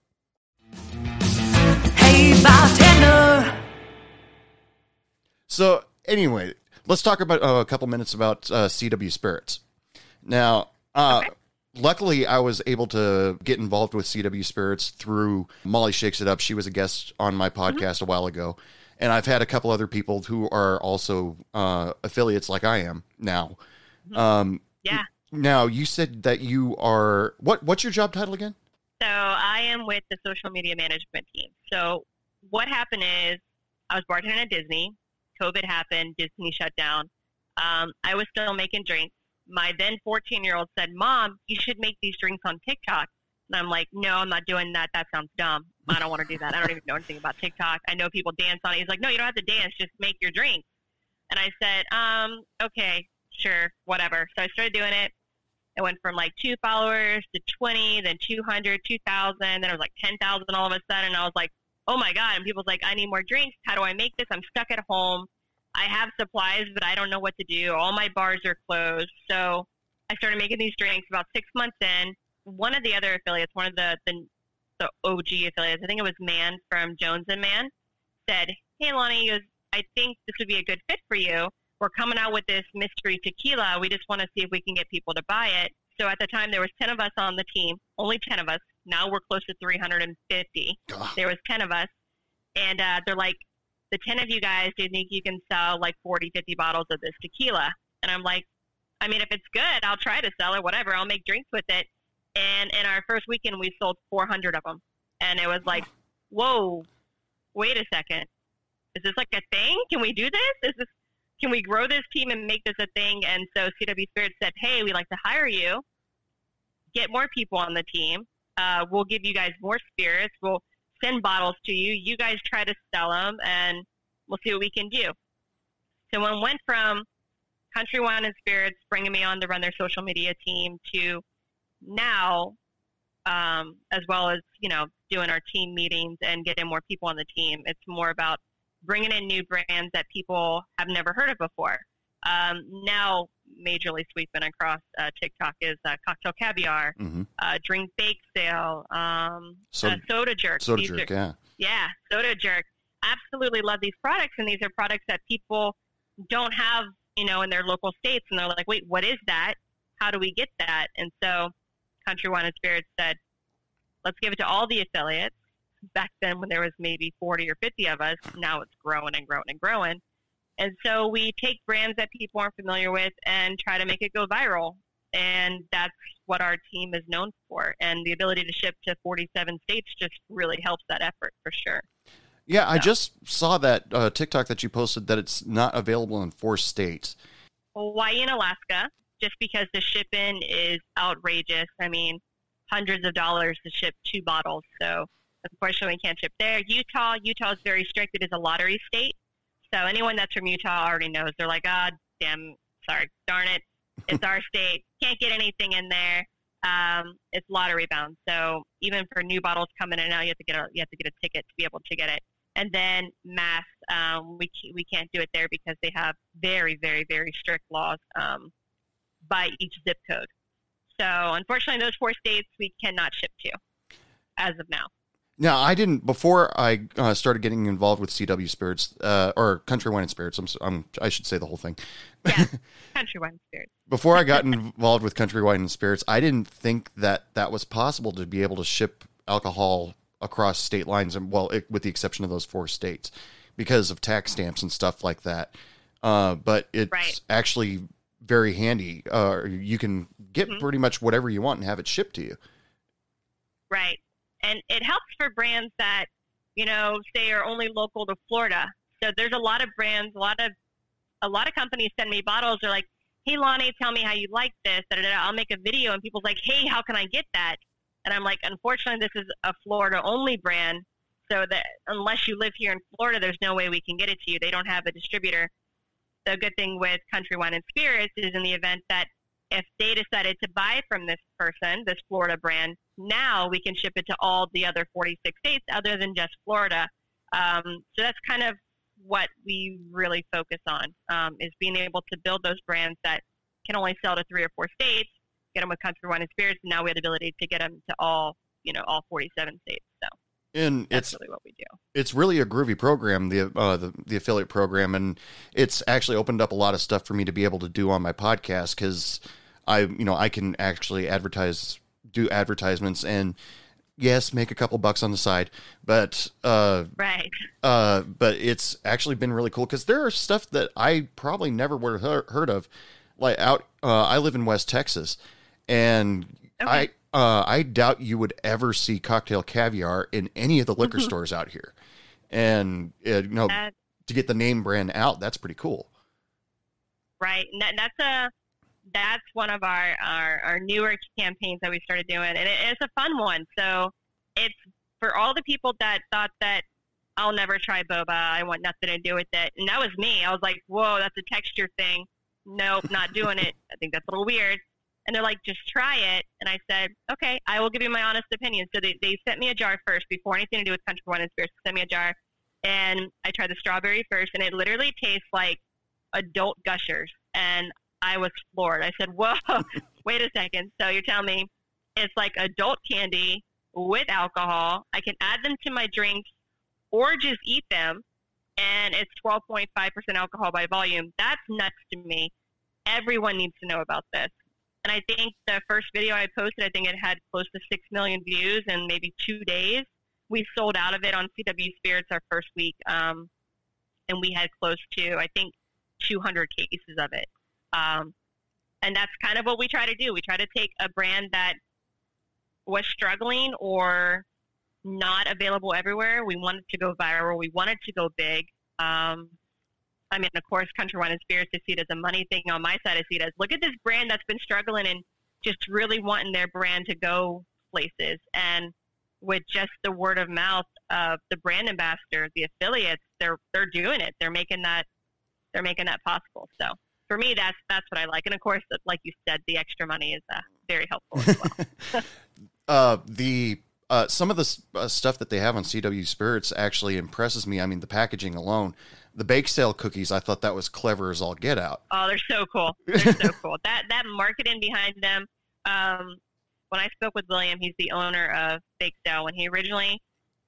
Bartender. So, anyway, let's talk about uh, a couple minutes about uh, CW Spirits. Now, uh, luckily, I was able to get involved with CW Spirits through Molly Shakes It Up. She was a guest on my podcast a while ago. And I've had a couple other people who are also uh, affiliates like I am now. Um, Yeah. now, you said that you are what? What's your job title again? So I am with the social media management team. So what happened is I was bartending at Disney. COVID happened. Disney shut down. Um, I was still making drinks. My then 14 year old said, "Mom, you should make these drinks on TikTok." And I'm like, "No, I'm not doing that. That sounds dumb. I don't want to do that. I don't even know anything about TikTok. I know people dance on it." He's like, "No, you don't have to dance. Just make your drinks." And I said, "Um, okay, sure, whatever." So I started doing it. It went from like two followers to 20, then 200, 2,000, then it was like 10,000 all of a sudden. I was like, oh my God. And people's like, I need more drinks. How do I make this? I'm stuck at home. I have supplies, but I don't know what to do. All my bars are closed. So I started making these drinks about six months in. One of the other affiliates, one of the, the, the OG affiliates, I think it was Man from Jones and Man, said, Hey, Lonnie, he goes, I think this would be a good fit for you we're coming out with this mystery tequila. We just want to see if we can get people to buy it. So at the time, there was 10 of us on the team, only 10 of us. Now we're close to 350. Ugh. There was 10 of us. And uh, they're like, the 10 of you guys, do you think you can sell like 40, 50 bottles of this tequila? And I'm like, I mean, if it's good, I'll try to sell it, whatever. I'll make drinks with it. And in our first weekend, we sold 400 of them. And it was like, whoa, wait a second. Is this like a thing? Can we do this? Is this can we grow this team and make this a thing? And so CW Spirit said, hey, we'd like to hire you, get more people on the team. Uh, we'll give you guys more spirits. We'll send bottles to you. You guys try to sell them, and we'll see what we can do. So when went from Country Wine and Spirits bringing me on to run their social media team to now, um, as well as you know doing our team meetings and getting more people on the team, it's more about bringing in new brands that people have never heard of before. Um, now, majorly sweeping across uh, TikTok is uh, Cocktail Caviar, hmm uh, Drink Bake Sale, um, Soda- uh, Soda Jerk. Soda These jerk, are- yeah. yeah, Soda Jerk. absolutely love these products, and these are products that people don't have, you know, in their local states, and they're like, wait, what is that? How do we get that? And so, Country Wine and Spirits said, let's give it to all the affiliates. Back then, when there was maybe 40 or 50 of us, now it's growing and growing and growing. And so we take brands that people aren't familiar with and try to make it go viral. And that's what our team is known for. And the ability to ship to 47 states just really helps that effort for sure. Yeah, so. I just saw that uh, TikTok that you posted that it's not available in four states Hawaii and Alaska, just because the shipping is outrageous. I mean, hundreds of dollars to ship two bottles. So unfortunately, we can't ship there. Utah, Utah is very strict. It is a lottery state. So anyone that's from Utah already knows. They're like, ah, oh, damn, sorry, darn it, it's our state. Can't get anything in there. Um, it's lottery bound. So even for new bottles coming in now, you have to get a you have to get a ticket to be able to get it. And then mass, um, we we can't do it there because they have very very very strict laws um, by each zip code. So unfortunately, those four states we cannot ship to as of now. Now, I didn't before I uh, started getting involved with CW Spirits uh, or Country Wine and Spirits. I'm, I'm, i should say the whole thing. Yeah, Country Wine and Spirits. before I got involved with Country Wine and Spirits, I didn't think that that was possible to be able to ship alcohol across state lines, and well, it, with the exception of those four states, because of tax stamps and stuff like that. Uh, but it's right. actually very handy. Uh, you can get mm-hmm. pretty much whatever you want and have it shipped to you. Right and it helps for brands that you know say are only local to Florida. So there's a lot of brands, a lot of a lot of companies send me bottles. They're like, "Hey, Lonnie, tell me how you like this." I'll make a video, and people's like, "Hey, how can I get that?" And I'm like, "Unfortunately, this is a Florida only brand, so that unless you live here in Florida, there's no way we can get it to you. They don't have a distributor." The good thing with Country Wine and Spirits is in the event that if they decided to buy from this person, this Florida brand, now we can ship it to all the other 46 states other than just Florida. Um, so that's kind of what we really focus on um, is being able to build those brands that can only sell to three or four states, get them with Country Wine and Spirits, and now we have the ability to get them to all, you know, all 47 states. So and That's it's really what we do. It's really a groovy program, the, uh, the the affiliate program, and it's actually opened up a lot of stuff for me to be able to do on my podcast because I, you know, I can actually advertise, do advertisements, and yes, make a couple bucks on the side, but uh, right, uh, but it's actually been really cool because there are stuff that I probably never would have heard of, like out. Uh, I live in West Texas, and okay. I uh, I doubt you would ever see cocktail caviar in any of the liquor mm-hmm. stores out here. And uh, you know, uh, to get the name brand out, that's pretty cool. Right, and that, that's a that's one of our, our our newer campaigns that we started doing, and it, it's a fun one. So it's for all the people that thought that I'll never try boba, I want nothing to do with it, and that was me. I was like, whoa, that's a texture thing. Nope, not doing it. I think that's a little weird. And they're like, just try it. And I said, okay, I will give you my honest opinion. So they, they sent me a jar first before anything to do with Country Wine and Spirits. Sent me a jar. And I tried the strawberry first, and it literally tastes like adult gushers. And I was floored. I said, whoa, wait a second. So you're telling me it's like adult candy with alcohol. I can add them to my drinks or just eat them. And it's 12.5% alcohol by volume. That's nuts to me. Everyone needs to know about this. And I think the first video I posted, I think it had close to 6 million views in maybe two days. We sold out of it on CW Spirits our first week. Um, and we had close to, I think, 200 cases of it. Um, and that's kind of what we try to do. We try to take a brand that was struggling or not available everywhere. We wanted to go viral. We wanted to go big. Um, I mean, of course, Country Wine and Spirits, see it as a money thing. On my side, I see it as look at this brand that's been struggling and just really wanting their brand to go places. And with just the word of mouth of the brand ambassador, the affiliates, they're they're doing it. They're making that they're making that possible. So for me, that's that's what I like. And of course, like you said, the extra money is uh, very helpful as well. uh, the uh, some of the uh, stuff that they have on CW Spirits actually impresses me. I mean, the packaging alone the bake sale cookies, I thought that was clever as all get out. Oh, they're so cool. They're so cool. That that marketing behind them. Um, when I spoke with William, he's the owner of Bake Sale. When he originally,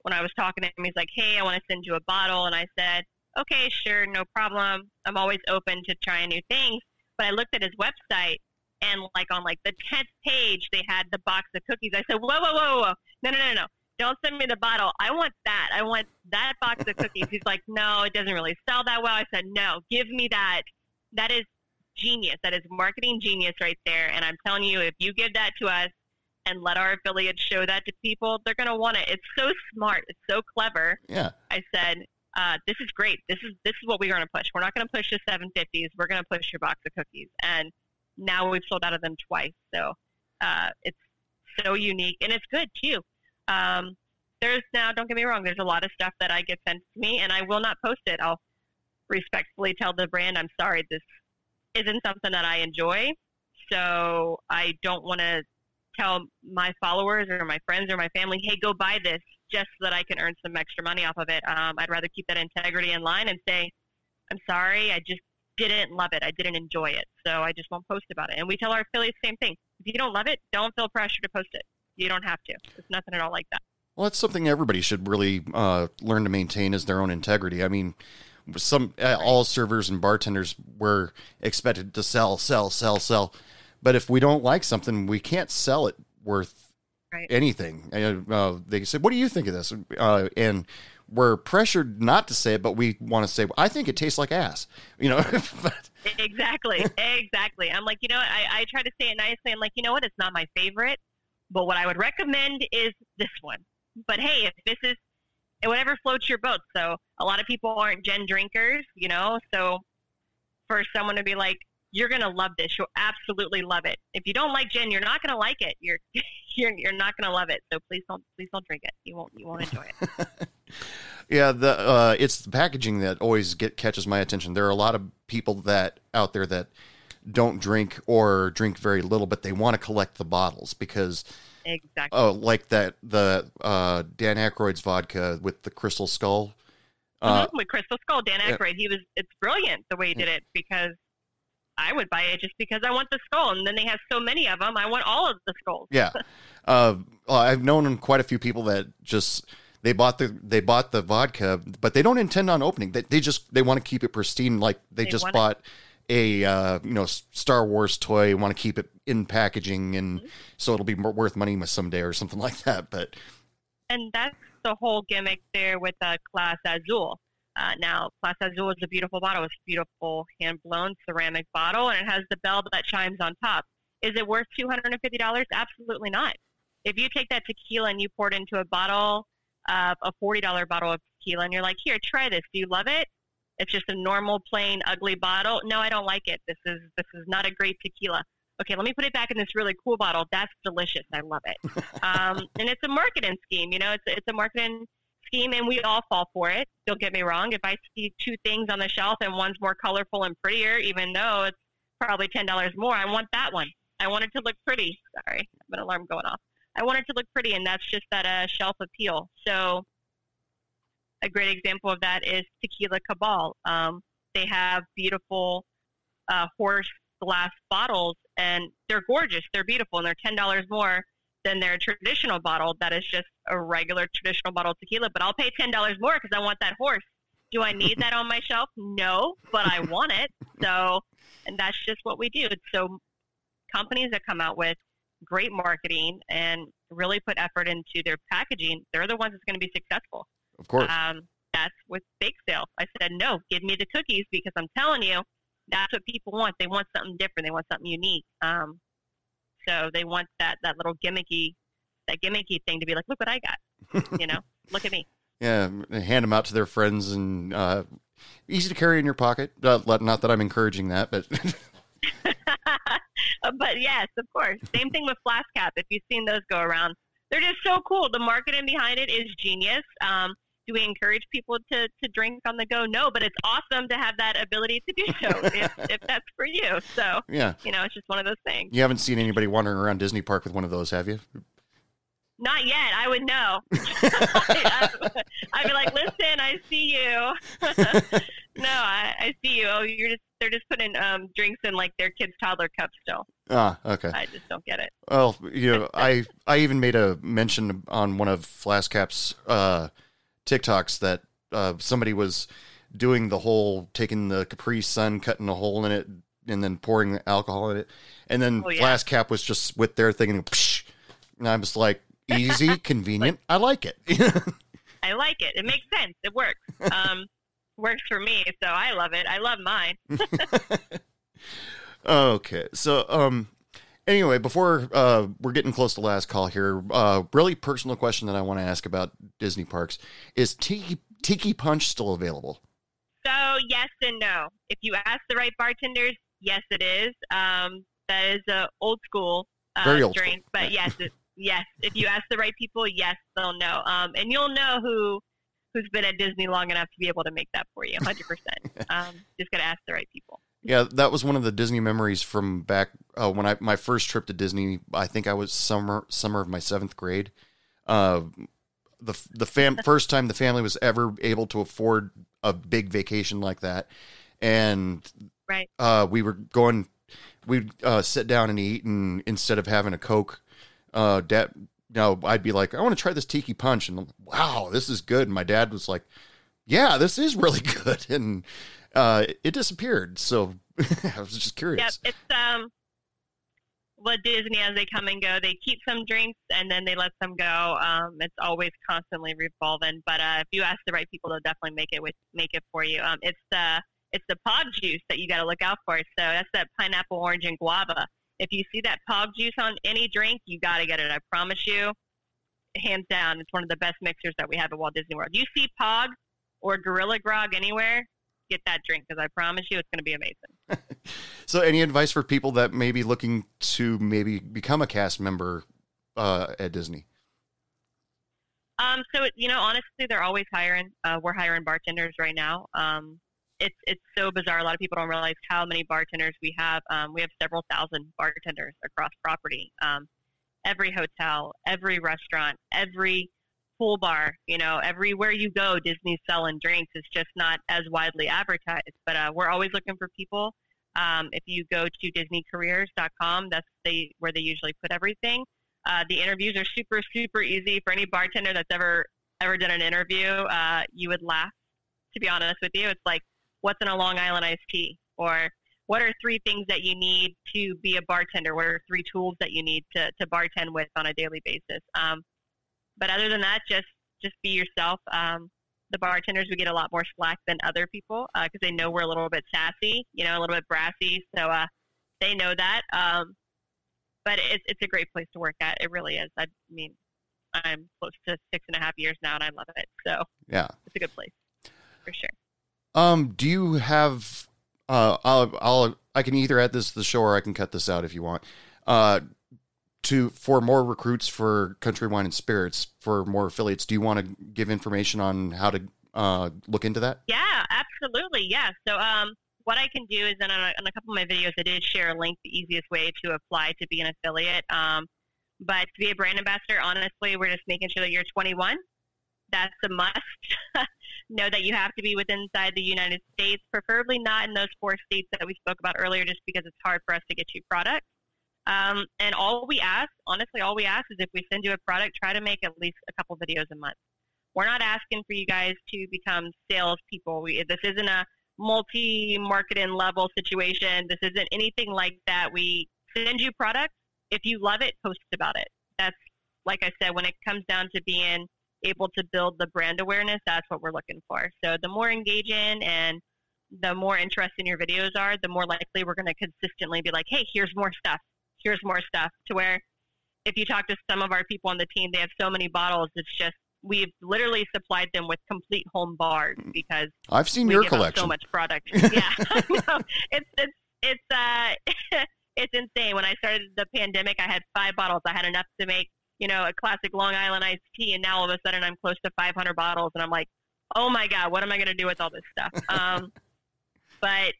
when I was talking to him, he's like, "Hey, I want to send you a bottle," and I said, "Okay, sure, no problem. I'm always open to trying new things." But I looked at his website, and like on like the tenth page, they had the box of cookies. I said, "Whoa, whoa, whoa, whoa! No, no, no, no! Don't send me the bottle. I want that. I want that box of cookies." He's like, "No, it doesn't really sell that well." I said, "No, give me that. That is genius. That is marketing genius right there. And I'm telling you, if you give that to us." And let our affiliates show that to people. They're going to want it. It's so smart. It's so clever. Yeah. I said, uh, "This is great. This is this is what we're going to push. We're not going to push the 750s. We're going to push your box of cookies." And now we've sold out of them twice. So uh, it's so unique and it's good too. Um, there's now, don't get me wrong, there's a lot of stuff that I get sent to me, and I will not post it. I'll respectfully tell the brand, I'm sorry, this isn't something that I enjoy. So I don't want to tell my followers or my friends or my family, hey, go buy this just so that I can earn some extra money off of it. Um, I'd rather keep that integrity in line and say, I'm sorry, I just didn't love it. I didn't enjoy it. So I just won't post about it. And we tell our affiliates the same thing. If you don't love it, don't feel pressure to post it. You don't have to. It's nothing at all like that. Well, that's something everybody should really uh, learn to maintain is their own integrity. I mean, some uh, all servers and bartenders were expected to sell, sell, sell, sell. But if we don't like something, we can't sell it worth Right. anything. Uh, uh, they said, "What do you think of this?" Uh, and we're pressured not to say it, but we want to say, "I think it tastes like ass." You know, but Exactly. exactly. I'm like, you know. I, I try to say it nicely. I'm like, you know what? It's not my favorite, but what I would recommend is this one. But hey, if this is whatever floats your boat. So a lot of people aren't gin drinkers, you know. So for someone to be like, you're gonna love this. You'll absolutely love it. If you don't like gin, you're not gonna like it. You're you're you're not gonna love it. So please don't please don't drink it. You won't you won't enjoy it. Yeah, the uh, it's the packaging that always get catches my attention. There are a lot of people that out there that don't drink or drink very little, but they want to collect the bottles because Exactly. oh, like that the uh, Dan Aykroyd's vodka with the crystal skull. Uh, Mhm, with Crystal Skull, Dan yeah. Aykroyd, he was. It's brilliant the way he did it because I would buy it just because I want the skull, and then they have so many of them. I want all of the skulls. Yeah, uh, well, I've known quite a few people that just they bought the they bought the vodka, but they don't intend on opening. They, they just they want to keep it pristine, like they, They just it. bought a uh, you know Star Wars toy, want to keep it in packaging, and Mm-hmm. so it'll be worth money someday or something like that. But and that's the whole gimmick there with uh, Clase Azul. Uh, now, Clase Azul is a beautiful bottle. It's a beautiful hand blown ceramic bottle, and it has the bell that chimes on top. Is it worth two hundred and fifty dollars? Absolutely not. If you take that tequila and you pour it into a bottle, uh, a forty dollar bottle of tequila, and you're like, "Here, try this. Do you love it?" It's just a normal, plain, ugly bottle. No, I don't like it. This is this is not a great tequila. Okay, let me put it back in this really cool bottle. That's delicious. I love it. um, and it's a marketing scheme. You know, it's it's a marketing scheme, and we all fall for it. Don't get me wrong. If I see two things on the shelf and one's more colorful and prettier, even though it's probably ten dollars more, I want that one. I want it to look pretty. Sorry, I have an alarm going off. I want it to look pretty, and that's just that uh, shelf appeal. So, a great example of that is Tequila Cabal. Um, they have beautiful uh, horse glass bottles, and they're gorgeous. They're beautiful, and they're ten dollars more than their traditional bottle. That is just a regular traditional bottle of tequila. But I'll pay ten dollars more because I want that horse. Do I need that on my shelf? No, but I want it. So, and that's just what we do. So, companies that come out with great marketing and really put effort into their packaging, they're the ones that's going to be successful. of course, Um, that's with bake sale. I said, no, give me the cookies because I'm telling you, that's what people want. They want something different. They want something unique. Um, so they want that, that little gimmicky, that gimmicky thing to be like, look what I got. You know, look at me. yeah, hand them out to their friends and uh, easy to carry in your pocket. Uh, not that I'm encouraging that, but but yes, of course. Same thing with Flask Cap. If you've seen those go around, they're just so cool. The marketing behind it is genius. Um, do we encourage people to, to drink on the go? No, but it's awesome to have that ability to do so if, if that's for you. So, yeah, you know, it's just one of those things. you haven't seen anybody wandering around Disney Park with one of those, have you? Not yet. I would know. I'd be like, listen, I see you. no, I, I see you. Oh, you're just they're just putting um, drinks in like their kids' toddler cups still. Ah, okay. I just don't get it. Well, you know, I I even made a mention on one of Flaskcap's uh, TikToks that uh, somebody was doing the whole taking the Capri Sun, cutting a hole in it, and then pouring alcohol in it, and then Oh, yeah. Flask Cap was just with their thing and psh, and I was like, easy, convenient. I like it. I like it. It makes sense. It works. Um, works for me, so I love it. I love mine. Okay, so um, anyway, before uh, we're getting close to last call here, uh, really personal question that I want to ask about Disney parks is Tiki Tiki Punch still available? So yes and no. If you ask the right bartenders, yes, it is. Um, that is a old school uh, Very old drink, school. but yes, it, yes. If you ask the right people, yes, they'll know. Um, and you'll know who who's been at Disney long enough to be able to make that for you, hundred percent. Um, just gotta ask the right people. Yeah, that was one of the Disney memories from back uh, when I my first trip to Disney. I think I was summer summer of my seventh grade. Uh, the the fam first time the family was ever able to afford a big vacation like that, and Right. uh, we were going. We'd uh, sit down and eat, and instead of having a Coke, uh, dad, know, I'd be like, "I want to try this tiki punch," and wow, this is good. And my dad was like, "Yeah, this is really good," and uh, it disappeared. So I was just curious. Yep. It's um, what Disney as they come and go. They keep some drinks and then they let them go. Um, it's always constantly revolving. But uh, if you ask the right people, they'll definitely make it with make it for you. Um, it's the it's the pog juice that you got to look out for. So that's that pineapple, orange, and guava. If you see that pog juice on any drink, you got to get it. I promise you, hands down, it's one of the best mixers that we have at Walt Disney World. You see pog or Gorilla Grog anywhere, get that drink because I promise you, it's going to be amazing. So, any advice for people that may be looking to maybe become a cast member uh, at Disney? Um, so you know, honestly, they're always hiring. Uh, we're hiring bartenders right now. Um, it's it's so bizarre. A lot of people don't realize how many bartenders we have. Um, we have several thousand bartenders across property. Um, every hotel, every restaurant, every pool bar. You know, everywhere you go, Disney's selling drinks. It's just not as widely advertised. But uh, we're always looking for people. Um, if you go to DisneyCareers.com, that's they where they usually put everything. Uh, the interviews are super, super easy for any bartender that's ever ever done an interview. Uh, you would laugh, to be honest with you. It's like, what's in a Long Island iced tea, or what are three things that you need to be a bartender? What are three tools that you need to to bartend with on a daily basis? Um, but other than that, just just be yourself. Um, the bartenders we get a lot more slack than other people because they know we're a little bit sassy, you know, a little bit brassy. So uh, they know that. Um, but it's it's a great place to work at. It really is. I mean, I'm close to six and a half years now, and I love it. So Yeah. it's a good place for sure. Um, do you have uh I'll I'll I can either add this to the show or I can cut this out if you want. Uh to for more recruits for Country Wine and Spirits for more affiliates, do you want to give information on how to uh look into that? Yeah, absolutely. Yeah. So, um, what I can do is, then on a, on a couple of my videos, I did share a link, the easiest way to apply to be an affiliate. Um, but to be a brand ambassador, honestly, we're just making sure that you're 21. That's a must. know that you have to be within inside the United States, preferably not in those four states that we spoke about earlier, just because it's hard for us to get you product. Um, and all we ask, honestly, all we ask is if we send you a product, try to make at least a couple videos a month. We're not asking for you guys to become salespeople. We, this isn't a multi-marketing level situation. This isn't anything like that. We send you products. If you love it, post about it. That's like I said, when it comes down to being able to build the brand awareness, that's what we're looking for. So the more engaging and the more interesting your videos are, the more likely we're going to consistently be like, hey, here's more stuff. Here's more stuff. To where if you talk to some of our people on the team, they have so many bottles. It's just we've literally supplied them with complete home bars because I've seen we your collection. so much product. yeah, it's it's it's uh it's insane. When I started the pandemic, I had five bottles. I had enough to make you know a classic Long Island iced tea, and now all of a sudden I'm close to 500 bottles, and I'm like, oh my god, what am I going to do with all this stuff? Um, but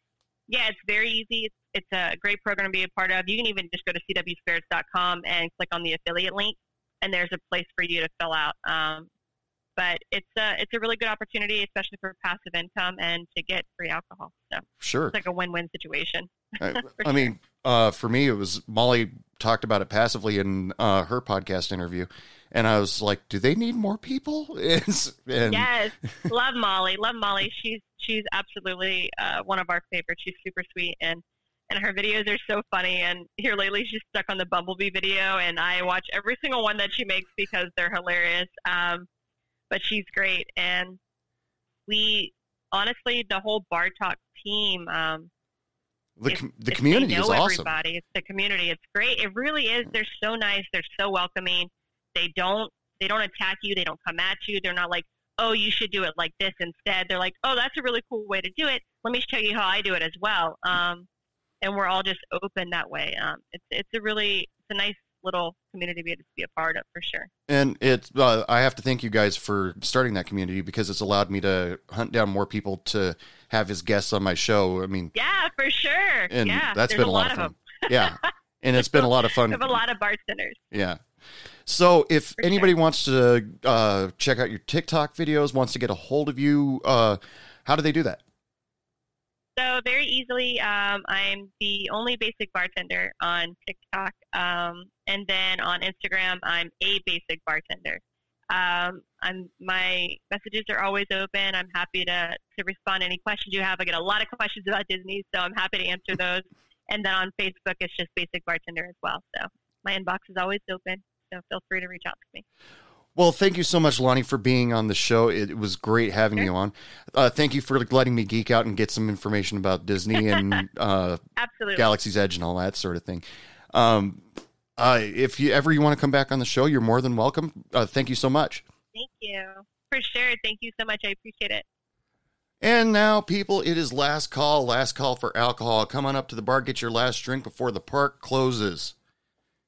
yeah, it's very easy. It's, it's a great program to be a part of. You can even just go to cwspirits.com and click on the affiliate link, and there's a place for you to fill out. Um, but it's a it's a really good opportunity, especially for passive income and to get free alcohol. So Sure. it's like a win-win situation. I, I mean, uh, for me, it was Molly talked about it passively in uh, her podcast interview, and I was like, "Do they need more people?" And yes, love Molly. Love Molly. She's she's absolutely uh, one of our favorites. She's super sweet and and her videos are so funny. And here lately, she's stuck on the Bumblebee video, and I watch every single one that she makes because they're hilarious. Um, but she's great, and we honestly, the whole Bar Talk team. Um, the if- com- the community is awesome. Everybody, it's the community. It's great. It really is. They're so nice. They're so welcoming. They don't they don't attack you. They don't come at you. They're not like, oh, you should do it like this instead. They're like, oh, that's a really cool way to do it. Let me show you how I do it as well. Um, and we're all just open that way. Um, it's it's a really it's a nice little community to be, to be a part of for sure. And it's uh, I have to thank you guys for starting that community because it's allowed me to hunt down more people to have as guests on my show. I mean, Yeah, for sure. and yeah, that's been a lot, lot of fun. yeah, and it's been a lot of fun. We have a lot of bartenders. Yeah. So if For anybody wants to uh, check out your TikTok videos, wants to get a hold of you, uh, how do they do that? So very easily, um, I'm the only basic bartender on TikTok, um, and then on Instagram, I'm a basic bartender. Um, I'm my messages are always open. I'm happy to to respond to any questions you have. I get a lot of questions about Disney, so I'm happy to answer those. And then on Facebook, it's just basic bartender as well. So my inbox is always open. So feel free to reach out to me. Well, thank you so much, Lonnie, for being on the show. It, was great having Sure. you on. Uh, thank you for letting me geek out and get some information about Disney and uh, Absolutely. Galaxy's Edge and all that sort of thing. Um, uh, if you ever you want to come back on the show, you're more than welcome. Uh, thank you so much. Thank you for sure. Thank you so much. I appreciate it. And now, people, it is last call, last call for alcohol. Come on up to the bar, get your last drink before the park closes.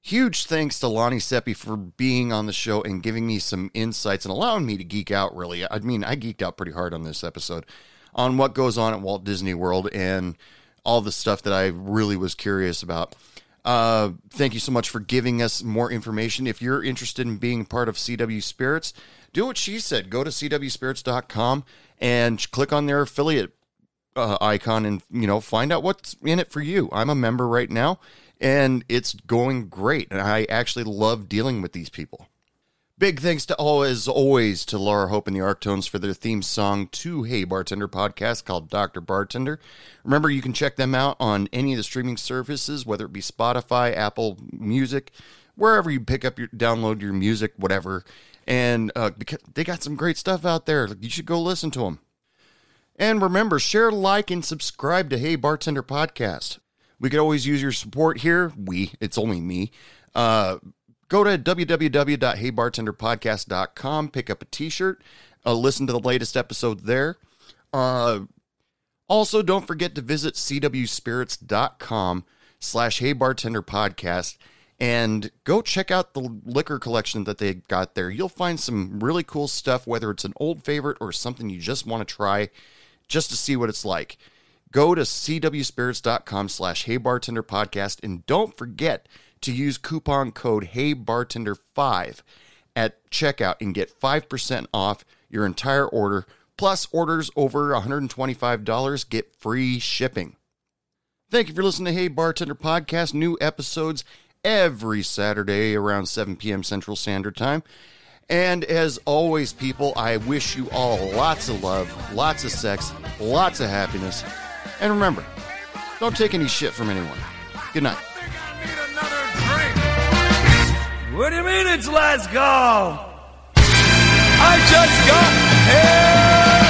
Huge thanks to Lonnie Seppi for being on the show and giving me some insights and allowing me to geek out, really. I mean, I geeked out pretty hard on this episode on what goes on at Walt Disney World and all the stuff that I really was curious about. Uh, thank you so much for giving us more information. If you're interested in being part of CW Spirits, do what she said. Go to cwspirits.com and click on their affiliate uh, icon and you know find out what's in it for you. I'm a member right now, and it's going great. And I actually love dealing with these people. Big thanks to all, as always, to Laura Hope and the Arctones for their theme song to Hey Bartender podcast called Dr. Bartender. Remember, you can check them out on any of the streaming services, whether it be Spotify, Apple Music, wherever you pick up your download your music, whatever. And uh, because they got some great stuff out there, you should go listen to them. And remember, share, like, and subscribe to Hey Bartender Podcast. We could always use your support here. We, it's only me. Uh, go to www.heybartenderpodcast.com, pick up a t-shirt, uh, listen to the latest episode there. Uh, also, don't forget to visit cwspirits.com slash Hey Podcast and go check out the liquor collection that they got there. You'll find some really cool stuff, whether it's an old favorite or something you just want to try just to see what it's like. Go to cwspirits.com slash Hey Podcast and don't forget to use coupon code Hey Bartender 5 at checkout and get 5% off your entire order. Plus, orders over $125 get free shipping. Thank you for listening to Hey Bartender Podcast. New episodes every Saturday around 7 p.m. Central Standard Time. And as always, people, I wish you all lots of love, lots of sex, lots of happiness. And remember, don't take any shit from anyone. Good night. What do you mean it's last call? I just got here!